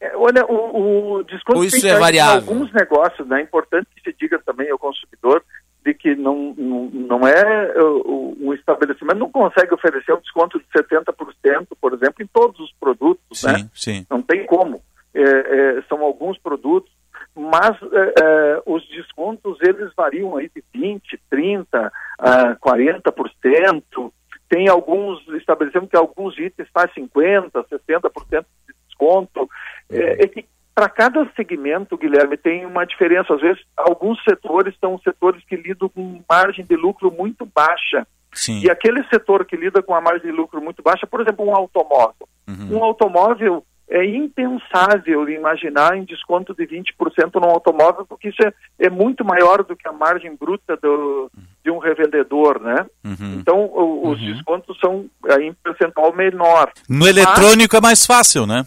[SPEAKER 32] É, olha, o, o desconto
[SPEAKER 4] Ou isso é variável?
[SPEAKER 32] alguns negócios, né? É importante que se diga também ao consumidor de que não, não, não é o, o estabelecimento não consegue oferecer um desconto de 70%, por exemplo, em todos os produtos,
[SPEAKER 3] sim,
[SPEAKER 32] né?
[SPEAKER 3] Sim.
[SPEAKER 32] Não tem como. É, é, são alguns produtos, mas é, é os descontos eles variam aí de 20, 30, a 40%. Tem alguns estabelecemos que alguns itens faz 50, 60% de desconto. É, é que para cada segmento, Guilherme, tem uma diferença. Às vezes, alguns setores são setores que lidam com margem de lucro muito baixa.
[SPEAKER 3] Sim.
[SPEAKER 32] E aquele setor que lida com a margem de lucro muito baixa, por exemplo, um automóvel. Uhum. Um automóvel, é impensável imaginar em desconto de 20% no automóvel, porque isso é, é, muito maior do que a margem bruta do, de um revendedor, né? Uhum. Então, o, os uhum. descontos são em percentual menor.
[SPEAKER 3] No Mas, eletrônico é mais fácil, né?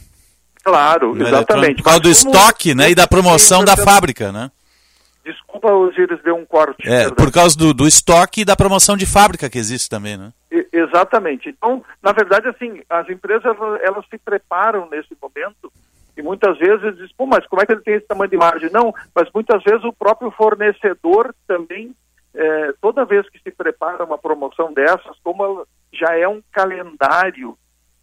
[SPEAKER 32] Claro, no exatamente.
[SPEAKER 3] Por causa do estoque, né? E da promoção da fábrica, né?
[SPEAKER 32] Desculpa, Osiris, deu um corte.
[SPEAKER 3] É, por causa do, do estoque e da promoção de fábrica que existe também, né?
[SPEAKER 32] E, exatamente. Então, na verdade, assim, as empresas, elas se preparam nesse momento e muitas vezes dizem, pô, mas como é que ele tem esse tamanho de margem? Não, mas muitas vezes o próprio fornecedor também, é, toda vez que se prepara uma promoção dessas, como já é um calendário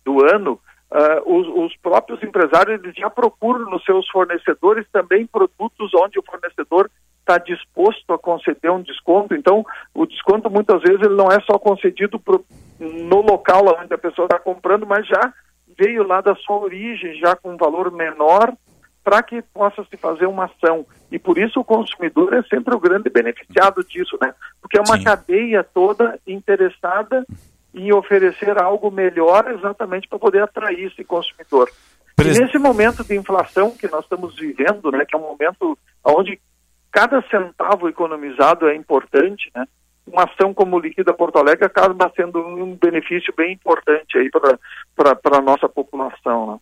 [SPEAKER 32] do ano, Uh, os, os, próprios empresários eles já procuram nos seus fornecedores também produtos onde o fornecedor está disposto a conceder um desconto. Então, o desconto muitas vezes ele não é só concedido pro, no local onde a pessoa está comprando, mas já veio lá da sua origem, já com um valor menor, para que possa se fazer uma ação. E por isso o consumidor é sempre o grande beneficiado disso, né? Porque é uma Sim. cadeia toda interessada em oferecer algo melhor exatamente para poder atrair esse consumidor. Pres... Nesse momento de inflação que nós estamos vivendo, né, que é um momento onde cada centavo economizado é importante, né? Uma ação como Liquida Porto Alegre acaba sendo um benefício bem importante aí para a nossa população. Né?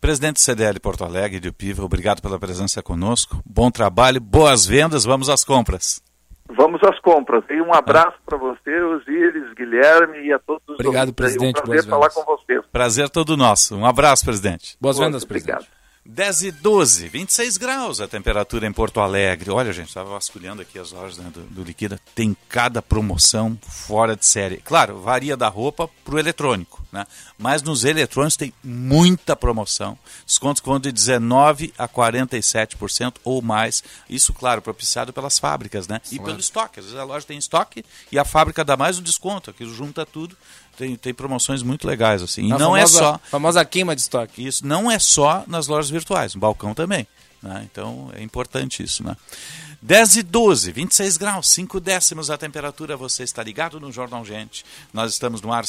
[SPEAKER 3] Presidente CDL Porto Alegre, de Piva, obrigado pela presença conosco. Bom trabalho, boas vendas, vamos às compras.
[SPEAKER 32] Vamos às compras. E um abraço para você, Osíris, Guilherme e a todos os
[SPEAKER 4] Obrigado, presidente.
[SPEAKER 32] Um prazer falar com vocês.
[SPEAKER 3] Prazer todo nosso. Um abraço, presidente.
[SPEAKER 4] Boas vendas, presidente. Obrigado.
[SPEAKER 3] 10 e 12, 26 graus a temperatura em Porto Alegre. Olha, gente, estava vasculhando aqui as lojas né, do, do Liquida. Tem cada promoção fora de série. Claro, varia da roupa para o eletrônico, né? Mas nos eletrônicos tem muita promoção. Descontos que vão de 19% a 47% ou mais. Isso, claro, propiciado pelas fábricas, né? E claro. pelo estoque. Às vezes a loja tem estoque e a fábrica dá mais um desconto. Aquilo junta tudo tem, tem promoções muito legais, assim. E a não é famosa, é só.
[SPEAKER 4] famosa queima de estoque.
[SPEAKER 3] Isso não é só nas lojas virtuais, no balcão também. Né? Então é importante isso, né? 10 e 12, 26 graus, 5 décimos a temperatura. Você está ligado no Jornal Gente. Nós estamos no ar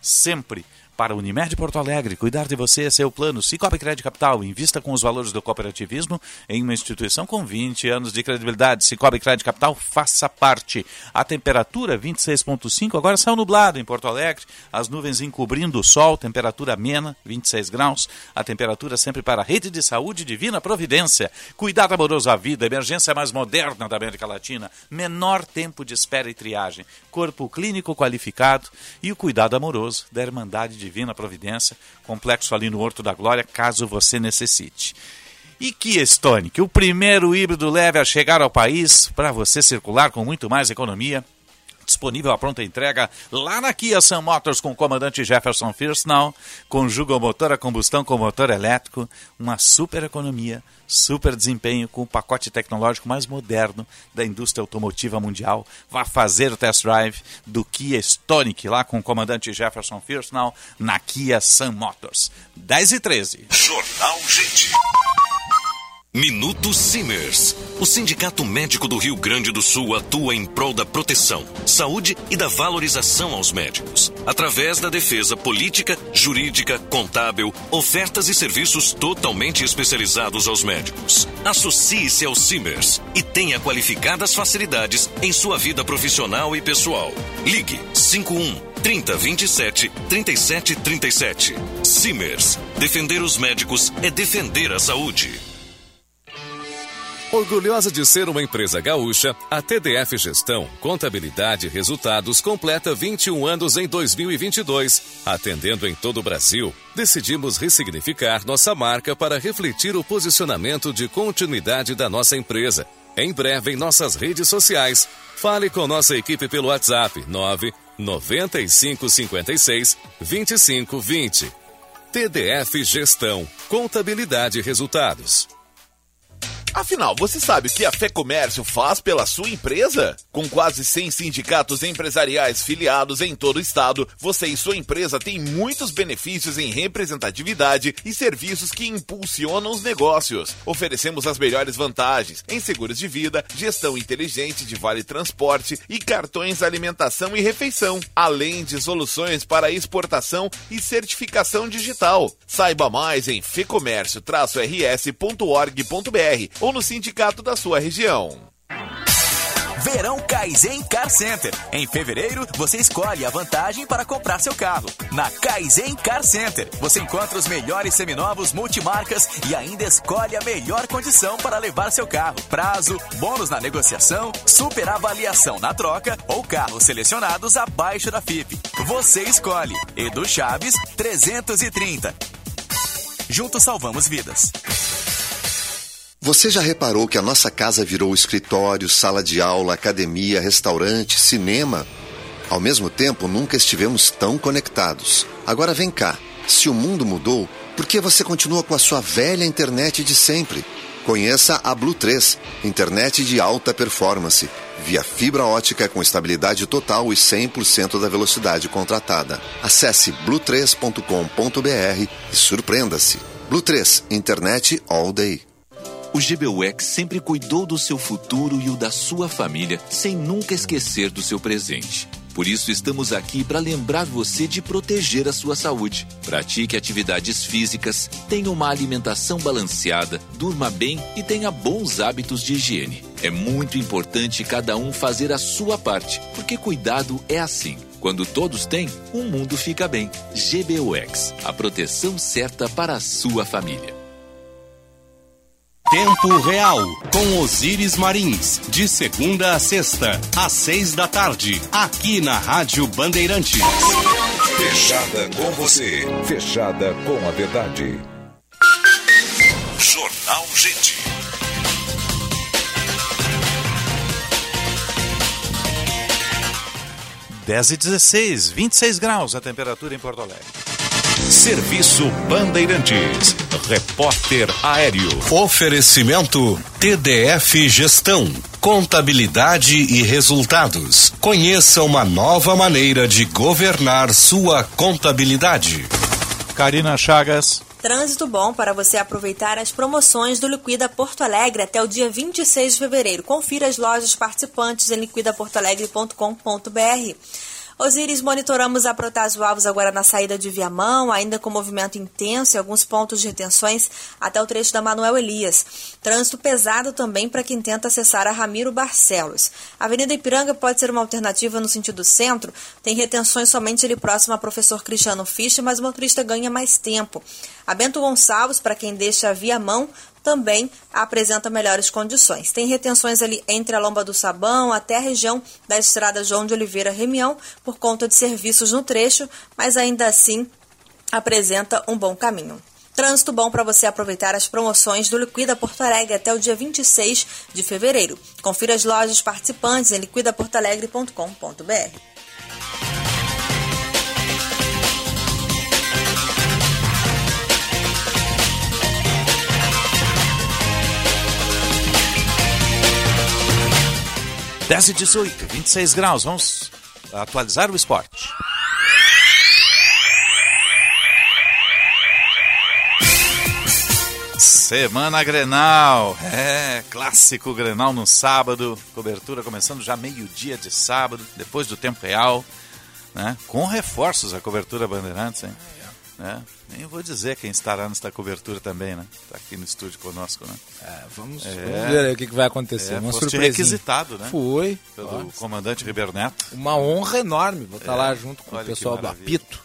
[SPEAKER 3] sempre para Unimed Porto Alegre, cuidar de você é seu plano. Cicobi Crédito Capital, invista com os valores do cooperativismo em uma instituição com 20 anos de credibilidade. Cicobi Crédito Capital, faça parte. A temperatura 26.5, agora céu nublado em Porto Alegre, as nuvens encobrindo o sol, temperatura amena, 26 graus. A temperatura sempre para a rede de saúde Divina Providência. Cuidado amoroso à vida, emergência mais moderna da América Latina, menor tempo de espera e triagem, corpo clínico qualificado e o cuidado amoroso da Irmandade Divina Providência, complexo ali no Horto da Glória, caso você necessite. E Kia Stonic, o primeiro híbrido leve a chegar ao país para você circular com muito mais economia. Disponível à pronta entrega lá na Kia Sun Motors com o comandante Jefferson Firstnall. Conjuga o motor a combustão com o motor elétrico. Uma super economia super desempenho com o pacote tecnológico mais moderno da indústria automotiva mundial. Vá fazer o test drive do Kia Stonic lá com o comandante Jefferson Firstnall na Kia Sun Motors. 10 e 13.
[SPEAKER 33] Jornal Gente. Minuto Simers. O Sindicato Médico do Rio Grande do Sul atua em prol da proteção, saúde e da valorização aos médicos, através da defesa política, jurídica, contábil, ofertas e serviços totalmente especializados aos médicos. Associe-se ao Simers e tenha qualificadas facilidades em sua vida profissional e pessoal. Ligue 51 3027 3737. Simers. Defender os médicos é defender a saúde.
[SPEAKER 2] Orgulhosa de ser uma empresa gaúcha, a TDF Gestão, Contabilidade e Resultados completa 21 anos em 2022. Atendendo em todo o Brasil, decidimos ressignificar nossa marca para refletir o posicionamento de continuidade da nossa empresa. Em breve em nossas redes sociais. Fale com nossa equipe pelo WhatsApp 9 9556 2520. TDF Gestão, Contabilidade e Resultados.
[SPEAKER 13] Afinal, você sabe o que a Fé Comércio faz pela sua empresa? Com quase 100 sindicatos empresariais filiados em todo o estado, você e sua empresa têm muitos benefícios em representatividade e serviços que impulsionam os negócios. Oferecemos as melhores vantagens em seguros de vida, gestão inteligente de vale transporte e cartões alimentação e refeição, além de soluções para exportação e certificação digital. Saiba mais em fecomércio-rs.org.br ou no sindicato da sua região.
[SPEAKER 30] Verão Kaizen Car Center. Em fevereiro, você escolhe a vantagem para comprar seu carro. Na Kaizen Car Center, você encontra os melhores seminovos multimarcas e ainda escolhe a melhor condição para levar seu carro. Prazo, bônus na negociação, super avaliação na troca ou carros selecionados abaixo da FIP. Você escolhe. Edu Chaves 330. Juntos salvamos vidas.
[SPEAKER 34] Você já reparou que a nossa casa virou escritório, sala de aula, academia, restaurante, cinema? Ao mesmo tempo, nunca estivemos tão conectados. Agora vem cá. Se o mundo mudou, por que você continua com a sua velha internet de sempre? Conheça a Blue 3, internet de alta performance, via fibra ótica com estabilidade total e 100% da velocidade contratada. Acesse blue3.com.br e surpreenda-se. Blue 3, internet all day.
[SPEAKER 1] O GBUX sempre cuidou do seu futuro e o da sua família, sem nunca esquecer do seu presente. Por isso, estamos aqui para lembrar você de proteger a sua saúde. Pratique atividades físicas, tenha uma alimentação balanceada, durma bem e tenha bons hábitos de higiene. É muito importante cada um fazer a sua parte, porque cuidado é assim. Quando todos têm, o mundo fica bem. GBUX a proteção certa para a sua família.
[SPEAKER 5] Tempo Real, com Osíris Marins, de segunda a sexta, às seis da tarde, aqui na Rádio Bandeirantes.
[SPEAKER 33] Fechada com você, fechada com a verdade. Jornal Gente.
[SPEAKER 3] Dez e 16, 26 graus a temperatura em Porto Alegre.
[SPEAKER 33] Serviço Bandeirantes. Repórter Aéreo.
[SPEAKER 5] Oferecimento TDF Gestão. Contabilidade e resultados. Conheça uma nova maneira de governar sua contabilidade.
[SPEAKER 3] Karina Chagas.
[SPEAKER 6] Trânsito bom para você aproveitar as promoções do Liquida Porto Alegre até o dia 26 de fevereiro. Confira as lojas participantes em liquidaportoalegre.com.br. Osiris, monitoramos a Protásio agora na saída de Viamão, ainda com movimento intenso e alguns pontos de retenções até o trecho da Manuel Elias. Trânsito pesado também para quem tenta acessar a Ramiro Barcelos. A Avenida Ipiranga pode ser uma alternativa no sentido centro, tem retenções somente ali próximo a professor Cristiano Fischer, mas o motorista ganha mais tempo. A Bento Gonçalves, para quem deixa via mão, também apresenta melhores condições. Tem retenções ali entre a Lomba do Sabão até a região da estrada João de Oliveira Remião, por conta de serviços no trecho, mas ainda assim apresenta um bom caminho. Trânsito bom para você aproveitar as promoções do Liquida Porto Alegre até o dia 26 de fevereiro. Confira as lojas participantes em liquidaportoalegre.com.br.
[SPEAKER 3] Dez e 18, 26 graus. Vamos atualizar o esporte. Semana Grenal, é, clássico Grenal no sábado, cobertura começando já meio-dia de sábado, depois do tempo real, né? Com reforços a cobertura Bandeirantes, hein? né? Nem vou dizer quem estará nesta cobertura também, né? Está aqui no estúdio conosco, né?
[SPEAKER 4] É, vamos, é, vamos, ver aí o que, vai acontecer.
[SPEAKER 3] É,
[SPEAKER 4] Uma surpresa.
[SPEAKER 3] requisitado, né?
[SPEAKER 4] Foi.
[SPEAKER 3] Pelo comandante Ribeiro Neto.
[SPEAKER 4] Uma honra enorme. Vou estar
[SPEAKER 3] É,
[SPEAKER 4] lá junto com o pessoal do. Apito.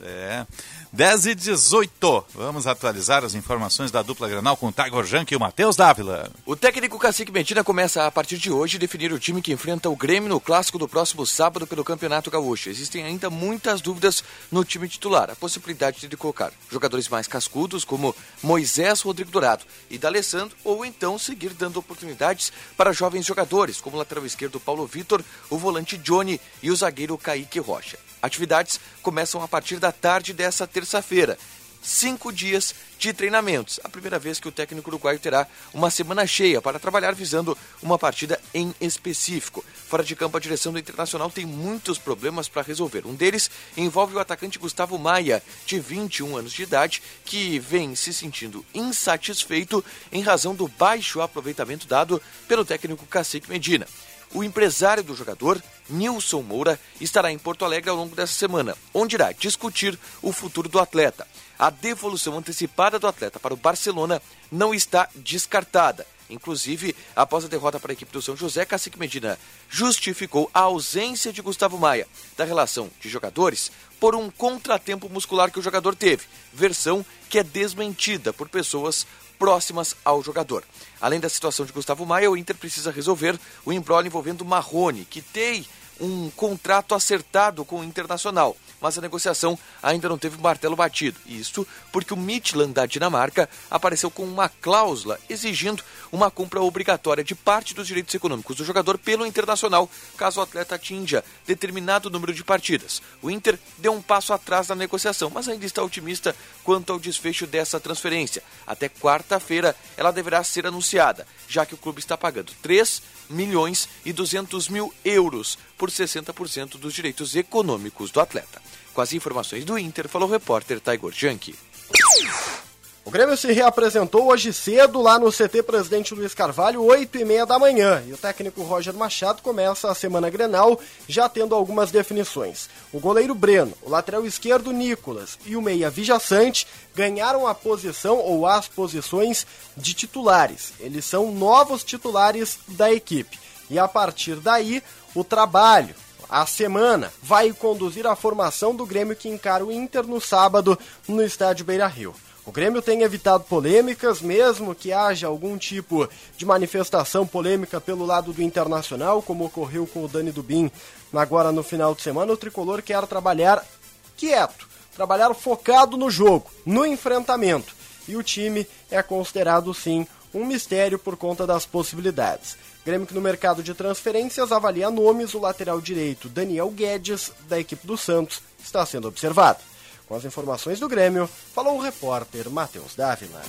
[SPEAKER 3] É. 10 e 18. Vamos atualizar as informações da dupla Granal com o Tiger Junk e o Matheus Dávila.
[SPEAKER 35] O técnico Cacique Medina começa a partir de hoje definir o time que enfrenta o Grêmio no clássico do próximo sábado pelo Campeonato Gaúcho. Existem ainda muitas dúvidas no time titular. A possibilidade de colocar jogadores mais cascudos como Moisés Rodrigo Dourado e D'Alessandro ou então seguir dando oportunidades para jovens jogadores como o lateral esquerdo Paulo Vitor, o volante Johnny e o zagueiro Kaique Rocha. Atividades começam a partir da tarde dessa terça-feira. cinco dias de treinamentos. A primeira vez que o técnico uruguaio terá uma semana cheia para trabalhar visando uma partida em específico. Fora de campo, a direção do Internacional tem muitos problemas para resolver. Um deles envolve o atacante Gustavo Maia, de 21 anos de idade, que vem se sentindo insatisfeito em razão do baixo aproveitamento dado pelo técnico Cacique Medina. O empresário do jogador, Nilson Moura, estará em Porto Alegre ao longo dessa semana, onde irá discutir o futuro do atleta. A devolução antecipada do atleta para o Barcelona não está descartada. Inclusive, após a derrota para a equipe do São José, Cacique Medina justificou a ausência de Gustavo Maia da relação de jogadores por um contratempo muscular que o jogador teve, versão que é desmentida por pessoas próximas ao jogador. Além da situação de Gustavo Maia, o Inter precisa resolver o embrólio envolvendo Marrone, que tem um contrato acertado com o Internacional mas a negociação ainda não teve martelo batido. Isso porque o Midland da Dinamarca apareceu com uma cláusula exigindo uma compra obrigatória de parte dos direitos econômicos do jogador pelo Internacional, caso o atleta atinja determinado número de partidas. O Inter deu um passo atrás na negociação, mas ainda está otimista quanto ao desfecho dessa transferência. Até quarta-feira ela deverá ser anunciada, já que o clube está pagando 3 milhões e 200 mil euros por 60% dos direitos econômicos do atleta. Com as informações do Inter, falou o repórter Taigor Janke.
[SPEAKER 36] O Grêmio se reapresentou hoje cedo lá no CT Presidente Luiz Carvalho, 8 e meia da manhã. E o técnico Roger Machado começa a semana Grenal já tendo algumas definições. O goleiro Breno, o lateral esquerdo Nicolas e o meia Vijaçante ganharam a posição ou as posições de titulares. Eles são novos titulares da equipe. E a partir daí, o trabalho, a semana vai conduzir a formação do Grêmio que encara o Inter no sábado no estádio Beira Rio. O Grêmio tem evitado polêmicas, mesmo que haja algum tipo de manifestação polêmica pelo lado do Internacional, como ocorreu com o Dani Dubin agora no final de semana. O tricolor quer trabalhar quieto, trabalhar focado no jogo, no enfrentamento. E o time é considerado sim um mistério por conta das possibilidades. Grêmio que no mercado de transferências avalia nomes, o lateral direito Daniel Guedes, da equipe do Santos, está sendo observado. Com as informações do Grêmio, falou o repórter Matheus Dávila.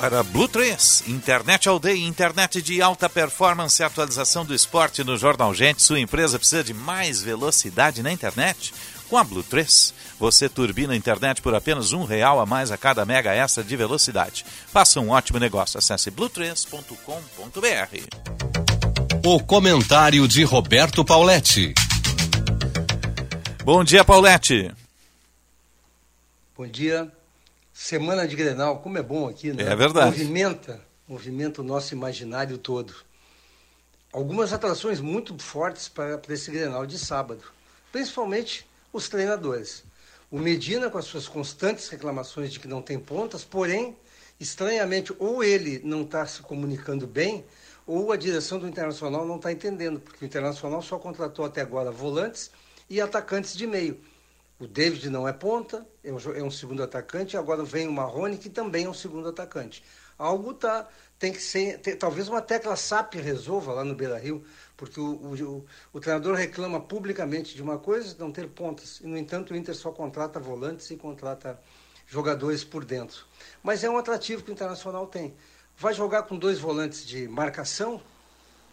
[SPEAKER 3] Para Blue 3, internet all day, internet de alta performance, atualização do esporte no Jornal Gente. Sua empresa precisa de mais velocidade na internet? Com a Blue 3, você turbina a internet por apenas um real a mais a cada mega extra de velocidade. Faça um ótimo negócio. Acesse blue3.com.br.
[SPEAKER 5] O comentário de Roberto Pauletti.
[SPEAKER 3] Bom dia, Paulette.
[SPEAKER 37] Bom dia. Semana de Grenal, como é bom aqui, né?
[SPEAKER 3] É verdade.
[SPEAKER 37] Movimenta, movimenta o nosso imaginário todo. Algumas atrações muito fortes para, para esse Grenal de sábado, principalmente os treinadores. O Medina, com as suas constantes reclamações de que não tem pontas, porém, estranhamente, ou ele não está se comunicando bem, ou a direção do Internacional não está entendendo, porque o Internacional só contratou até agora volantes e atacantes de meio. O David não é ponta, é um, é um segundo atacante, agora vem o Marrone, que também é um segundo atacante. Algo tá, tem que ser, ter, talvez uma tecla SAP resolva lá no Beira Rio, porque o, o, o, treinador reclama publicamente de uma coisa, não ter pontas, e no entanto o Inter só contrata volantes e contrata jogadores por dentro. Mas é um atrativo que o Internacional tem. Vai jogar com dois volantes de marcação,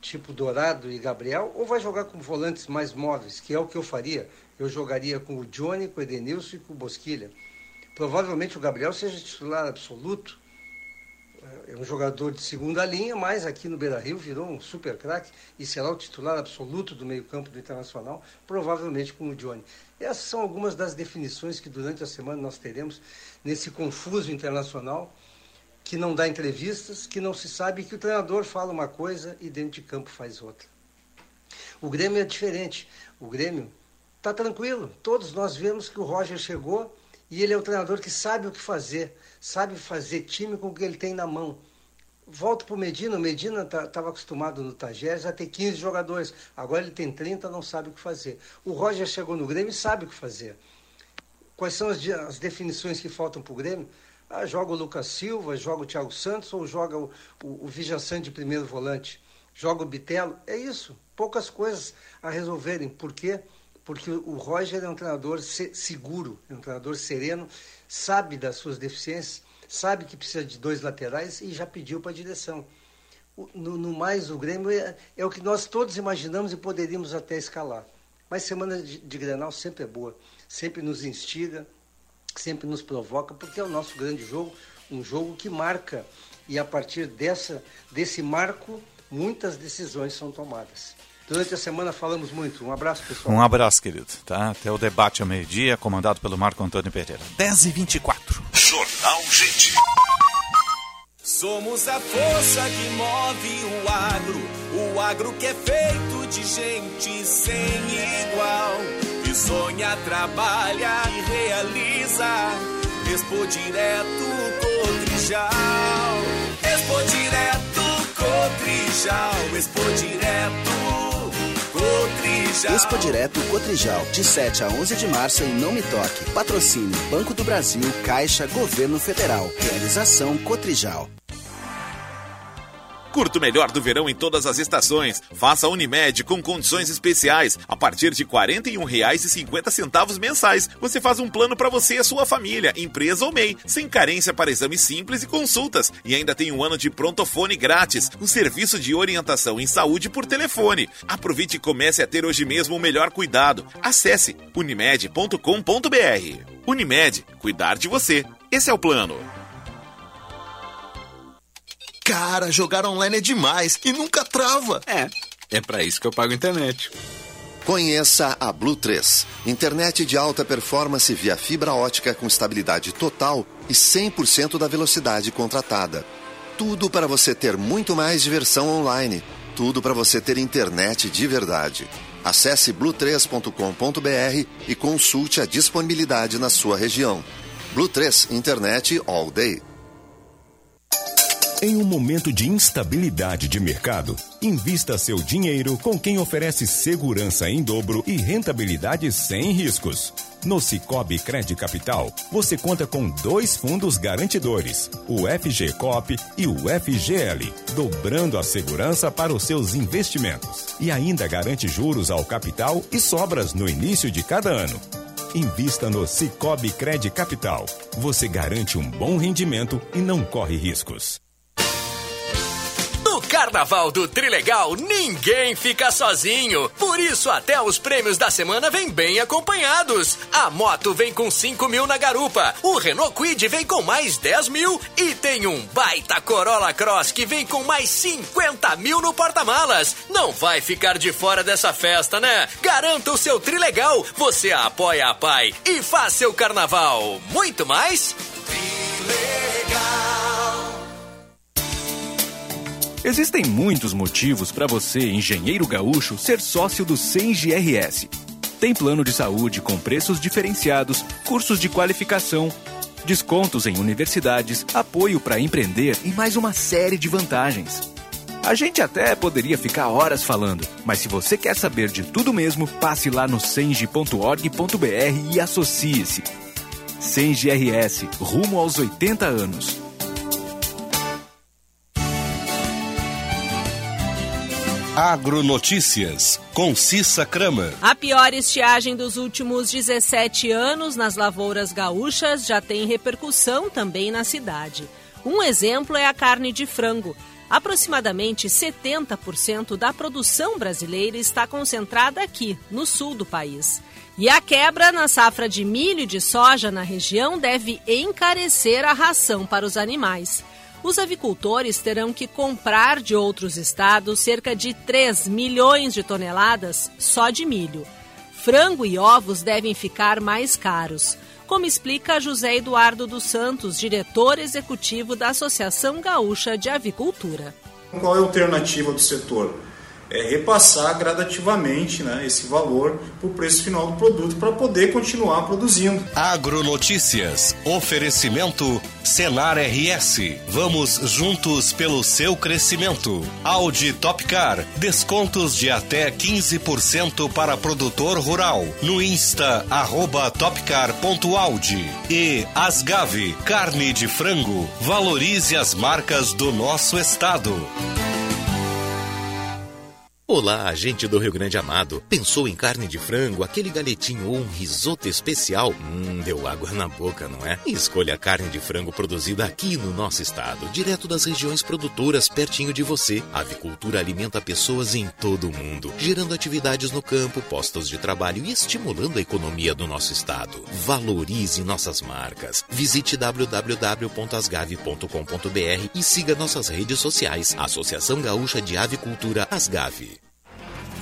[SPEAKER 37] tipo Dourado e Gabriel, ou vai jogar com volantes mais móveis, que é o que eu faria. Eu jogaria com o Johnny, com o Edenilson e com o Bosquilha. Provavelmente o Gabriel seja titular absoluto. É um jogador de segunda linha, mas aqui no Beira Rio virou um super craque e será o titular absoluto do meio-campo do Internacional, provavelmente com o Johnny. Essas são algumas das definições que durante a semana nós teremos nesse confuso internacional que não dá entrevistas, que não se sabe que o treinador fala uma coisa e dentro de campo faz outra. O Grêmio é diferente. O Grêmio está tranquilo. Todos nós vemos que o Roger chegou e ele é o treinador que sabe o que fazer, sabe fazer time com o que ele tem na mão. Volto para o Medina. O Medina estava tá, acostumado no Tagés a ter 15 jogadores. Agora ele tem 30, não sabe o que fazer. O Roger chegou no Grêmio e sabe o que fazer. Quais são as, as definições que faltam para o Grêmio? Ah, joga o Lucas Silva, joga o Thiago Santos ou joga o, o, o de primeiro volante? Joga o Bitelo? É isso. Poucas coisas a resolverem. Por quê? porque o Roger é um treinador seguro, é um treinador sereno, sabe das suas deficiências, sabe que precisa de dois laterais e já pediu para a direção. No, no, mais, o Grêmio é, é, o que nós todos imaginamos e poderíamos até escalar. Mas semana de, de Grenal sempre é boa, sempre nos instiga, sempre nos provoca, porque é o nosso grande jogo, um jogo que marca. E a partir dessa, desse marco, muitas decisões são tomadas. Durante a semana falamos muito. Um abraço, pessoal.
[SPEAKER 3] Um abraço, querido. Tá? Até o debate ao meio-dia, comandado pelo Marco Antônio Pereira. 10 e 24
[SPEAKER 33] Jornal Gente.
[SPEAKER 26] Somos a força que move o agro. O agro que é feito de gente sem igual. Sonha, trabalha e realiza. Expo Direto Cotrijal. Expo Direto Cotrijal. Expo Direto Cotrijal.
[SPEAKER 27] Expo Direto Cotrijal, de 7 a 11 de março em Não Me Toque. Patrocínio Banco do Brasil, Caixa, Governo Federal. Realização Cotrijal.
[SPEAKER 13] Curta o melhor do verão em todas as estações. Faça a Unimed com condições especiais. A partir de R$ 41,50 mensais, você faz um plano para você e sua família, empresa ou MEI, sem carência para exames simples e consultas. E ainda tem um ano de prontofone grátis, um serviço de orientação em saúde por telefone. Aproveite e comece a ter hoje mesmo o melhor cuidado. Acesse unimed.com.br. Unimed, cuidar de você. Esse é o plano.
[SPEAKER 38] Cara, jogar online é demais e nunca trava.
[SPEAKER 39] É, é para isso que eu pago internet.
[SPEAKER 34] Conheça a Blue 3, internet de alta performance via fibra ótica com estabilidade total e 100% da velocidade contratada. Tudo para você ter muito mais diversão online. Tudo para você ter internet de verdade. Acesse blue3.com.br e consulte a disponibilidade na sua região. Blue 3 Internet All Day.
[SPEAKER 16] Em um momento de instabilidade de mercado, invista seu dinheiro com quem oferece segurança em dobro e rentabilidade sem riscos. No Cicobi Cred Capital, você conta com dois fundos garantidores, o FGCOP e o FGL, dobrando a segurança para os seus investimentos. E ainda garante juros ao capital e sobras no início de cada ano. Invista no Cicobi Cred Capital. Você garante um bom rendimento e não corre riscos.
[SPEAKER 40] No Carnaval do Trilegal, ninguém fica sozinho. Por isso, até os prêmios da semana vêm bem acompanhados. A moto vem com 5 mil na garupa, o Renault Quid vem com mais 10 mil e tem um baita Corolla Cross que vem com mais 50 mil no porta-malas. Não vai ficar de fora dessa festa, né? Garanta o seu Trilegal, você apoia a Pai e faz seu carnaval. Muito mais?
[SPEAKER 5] Existem muitos motivos para você, engenheiro gaúcho, ser sócio do CENGRS. Tem plano de saúde com preços diferenciados, cursos de qualificação, descontos em universidades, apoio para empreender e mais uma série de vantagens. A gente até poderia ficar horas falando, mas se você quer saber de tudo mesmo, passe lá no senge.org.br e associe-se. CENGRS, rumo aos 80 anos. Agronotícias, com Cissa Kramer.
[SPEAKER 41] A pior estiagem dos últimos 17 anos nas lavouras gaúchas já tem repercussão também na cidade. Um exemplo é a carne de frango. Aproximadamente 70% da produção brasileira está concentrada aqui, no sul do país. E a quebra na safra de milho e de soja na região deve encarecer a ração para os animais os avicultores terão que comprar de outros estados cerca de 3 milhões de toneladas só de milho. Frango e ovos devem ficar mais caros, como explica José Eduardo dos Santos, diretor executivo da Associação Gaúcha de Avicultura.
[SPEAKER 42] Qual é a alternativa do setor? É, repassar gradativamente né, esse valor para o preço final do produto para poder continuar produzindo.
[SPEAKER 5] Agronotícias. Oferecimento Senar RS. Vamos juntos pelo seu crescimento. Audi Topcar. Descontos de até 15% para produtor rural. No Insta, arroba topcar.audi. E Asgave. Carne de frango. Valorize as marcas do nosso estado.
[SPEAKER 1] Olá, gente do Rio Grande Amado. Pensou em carne de frango, aquele galetinho ou um risoto especial? Hum, deu água na boca, não é? Escolha a carne de frango produzida aqui no nosso estado, direto das regiões produtoras, pertinho de você. A avicultura alimenta pessoas em todo o mundo, gerando atividades no campo, postos de trabalho e estimulando a economia do nosso estado. Valorize nossas marcas. Visite www.asgave.com.br e siga nossas redes sociais. Associação Gaúcha de Avicultura Asgave.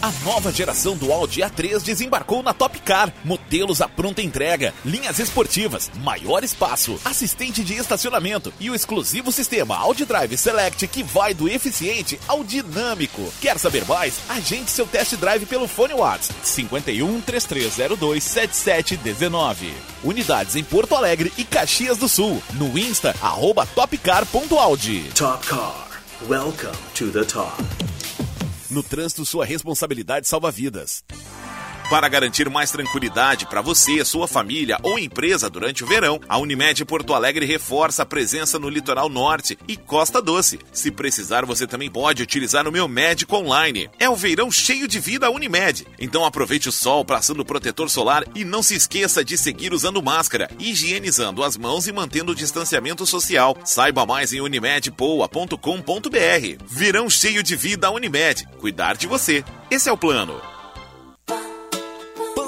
[SPEAKER 30] A nova geração do Audi A3 desembarcou na Top Car. Modelos à pronta entrega, linhas esportivas, maior espaço, assistente de estacionamento e o exclusivo sistema Audi Drive Select que vai do eficiente ao dinâmico. Quer saber mais? Agende seu test drive pelo fone WhatsApp 51 3302 7719. Unidades em Porto Alegre e Caxias do Sul. No Insta, arroba topcar.audi.
[SPEAKER 43] Top Car. Welcome to the top.
[SPEAKER 30] No trânsito, sua responsabilidade salva vidas.
[SPEAKER 13] Para garantir mais tranquilidade para você, sua família ou empresa durante o verão, a Unimed Porto Alegre reforça a presença no litoral norte e Costa Doce. Se precisar, você também pode utilizar o meu médico online. É o verão cheio de vida Unimed. Então aproveite o sol passando protetor solar e não se esqueça de seguir usando máscara, higienizando as mãos e mantendo o distanciamento social. Saiba mais em unimedpoa.com.br. Verão cheio de vida Unimed. Cuidar de você. Esse é o plano.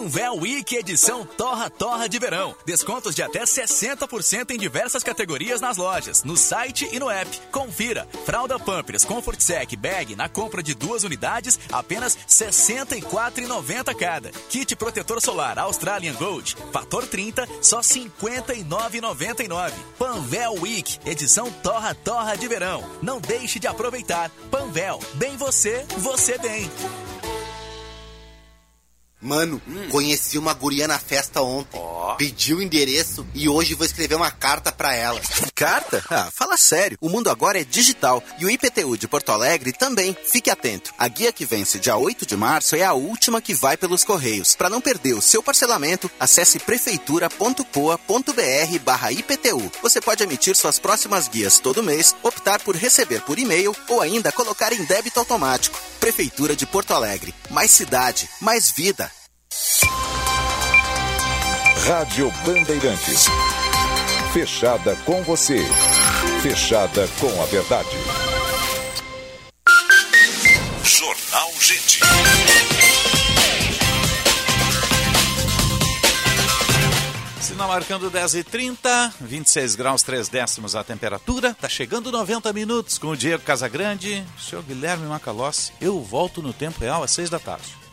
[SPEAKER 30] Panvel Week edição Torra Torra de Verão. Descontos de até 60% em diversas categorias nas lojas, no site e no app. Confira. Fralda Pampers Comfort Sec Bag na compra de duas unidades, apenas R$ 64,90 cada. Kit protetor solar Australian Gold, fator 30, só R$ 59,99. Panvel Week, edição Torra Torra de Verão. Não deixe de aproveitar. Panvel, bem você, você bem.
[SPEAKER 44] Mano, conheci uma guria na festa ontem. Pedi o endereço e hoje vou escrever uma carta pra ela.
[SPEAKER 29] Carta? Ah, fala sério. O mundo agora é digital e o IPTU de Porto Alegre também. Fique atento. A guia que vence dia 8 de março é a última que vai pelos correios. Para não perder o seu parcelamento, acesse prefeitura.coa.br/IPTU. Você pode emitir suas próximas guias todo mês, optar por receber por e-mail ou ainda colocar em débito automático. Prefeitura de Porto Alegre. Mais cidade, mais vida.
[SPEAKER 33] Rádio Bandeirantes. Fechada com você. Fechada com a verdade.
[SPEAKER 45] Jornal Gente.
[SPEAKER 3] Sinal marcando 10 e 30 26 graus 3 décimos a temperatura. Tá chegando 90 minutos com o Diego Casagrande, o senhor Guilherme Macalossi. Eu volto no tempo real às 6 da tarde.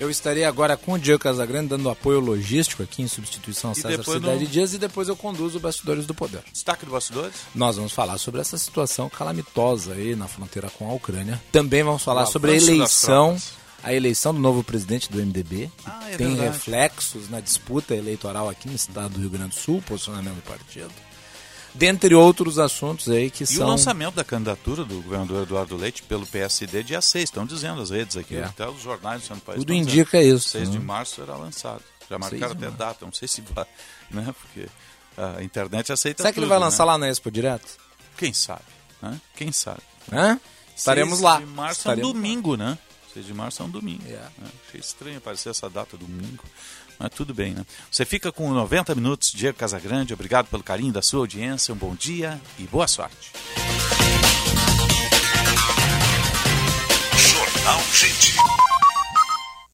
[SPEAKER 4] Eu estarei agora com o Diego Casagrande dando apoio logístico aqui em substituição a César Cidade
[SPEAKER 3] no-
[SPEAKER 4] Dias e depois eu conduzo o Bastidores do Poder.
[SPEAKER 3] Destaque do Bastidores?
[SPEAKER 4] Nós vamos falar sobre essa situação calamitosa aí na fronteira com a Ucrânia. Também vamos falar sobre a eleição, a eleição do novo presidente do MDB, que
[SPEAKER 3] Ah, é
[SPEAKER 4] tem
[SPEAKER 3] verdade.
[SPEAKER 4] reflexos na disputa eleitoral aqui no estado do Rio Grande do Sul, posicionamento do partido. Dentre outros assuntos aí que
[SPEAKER 3] E
[SPEAKER 4] são
[SPEAKER 3] o lançamento da candidatura do governador Eduardo Leite pelo PSD dia 6, estão dizendo as redes aqui,
[SPEAKER 4] É.
[SPEAKER 3] até os jornais do país.
[SPEAKER 4] Tudo
[SPEAKER 3] estão dizendo.
[SPEAKER 4] indica isso,
[SPEAKER 3] 6 de
[SPEAKER 4] né?
[SPEAKER 3] março será lançado. Já
[SPEAKER 4] 6
[SPEAKER 3] marcaram
[SPEAKER 4] de
[SPEAKER 3] até
[SPEAKER 4] março.
[SPEAKER 3] data, não sei se vai, né? Porque a internet aceita
[SPEAKER 4] Será que ele
[SPEAKER 3] tudo,
[SPEAKER 4] vai lançar
[SPEAKER 3] né?
[SPEAKER 4] lá na Expo direto?
[SPEAKER 3] Quem sabe, né? Quem sabe.
[SPEAKER 4] Hã? Estaremos
[SPEAKER 3] 6
[SPEAKER 4] lá.
[SPEAKER 3] de março é um
[SPEAKER 4] lá.
[SPEAKER 3] domingo, né? 6 de março é um domingo.
[SPEAKER 4] É.
[SPEAKER 3] né? Achei estranho aparecer essa data domingo. Mas tudo bem, né? Você fica com 90 minutos, Diego Casagrande. Obrigado pelo carinho da sua audiência. Um bom dia e boa sorte.
[SPEAKER 45] Jornal Gente.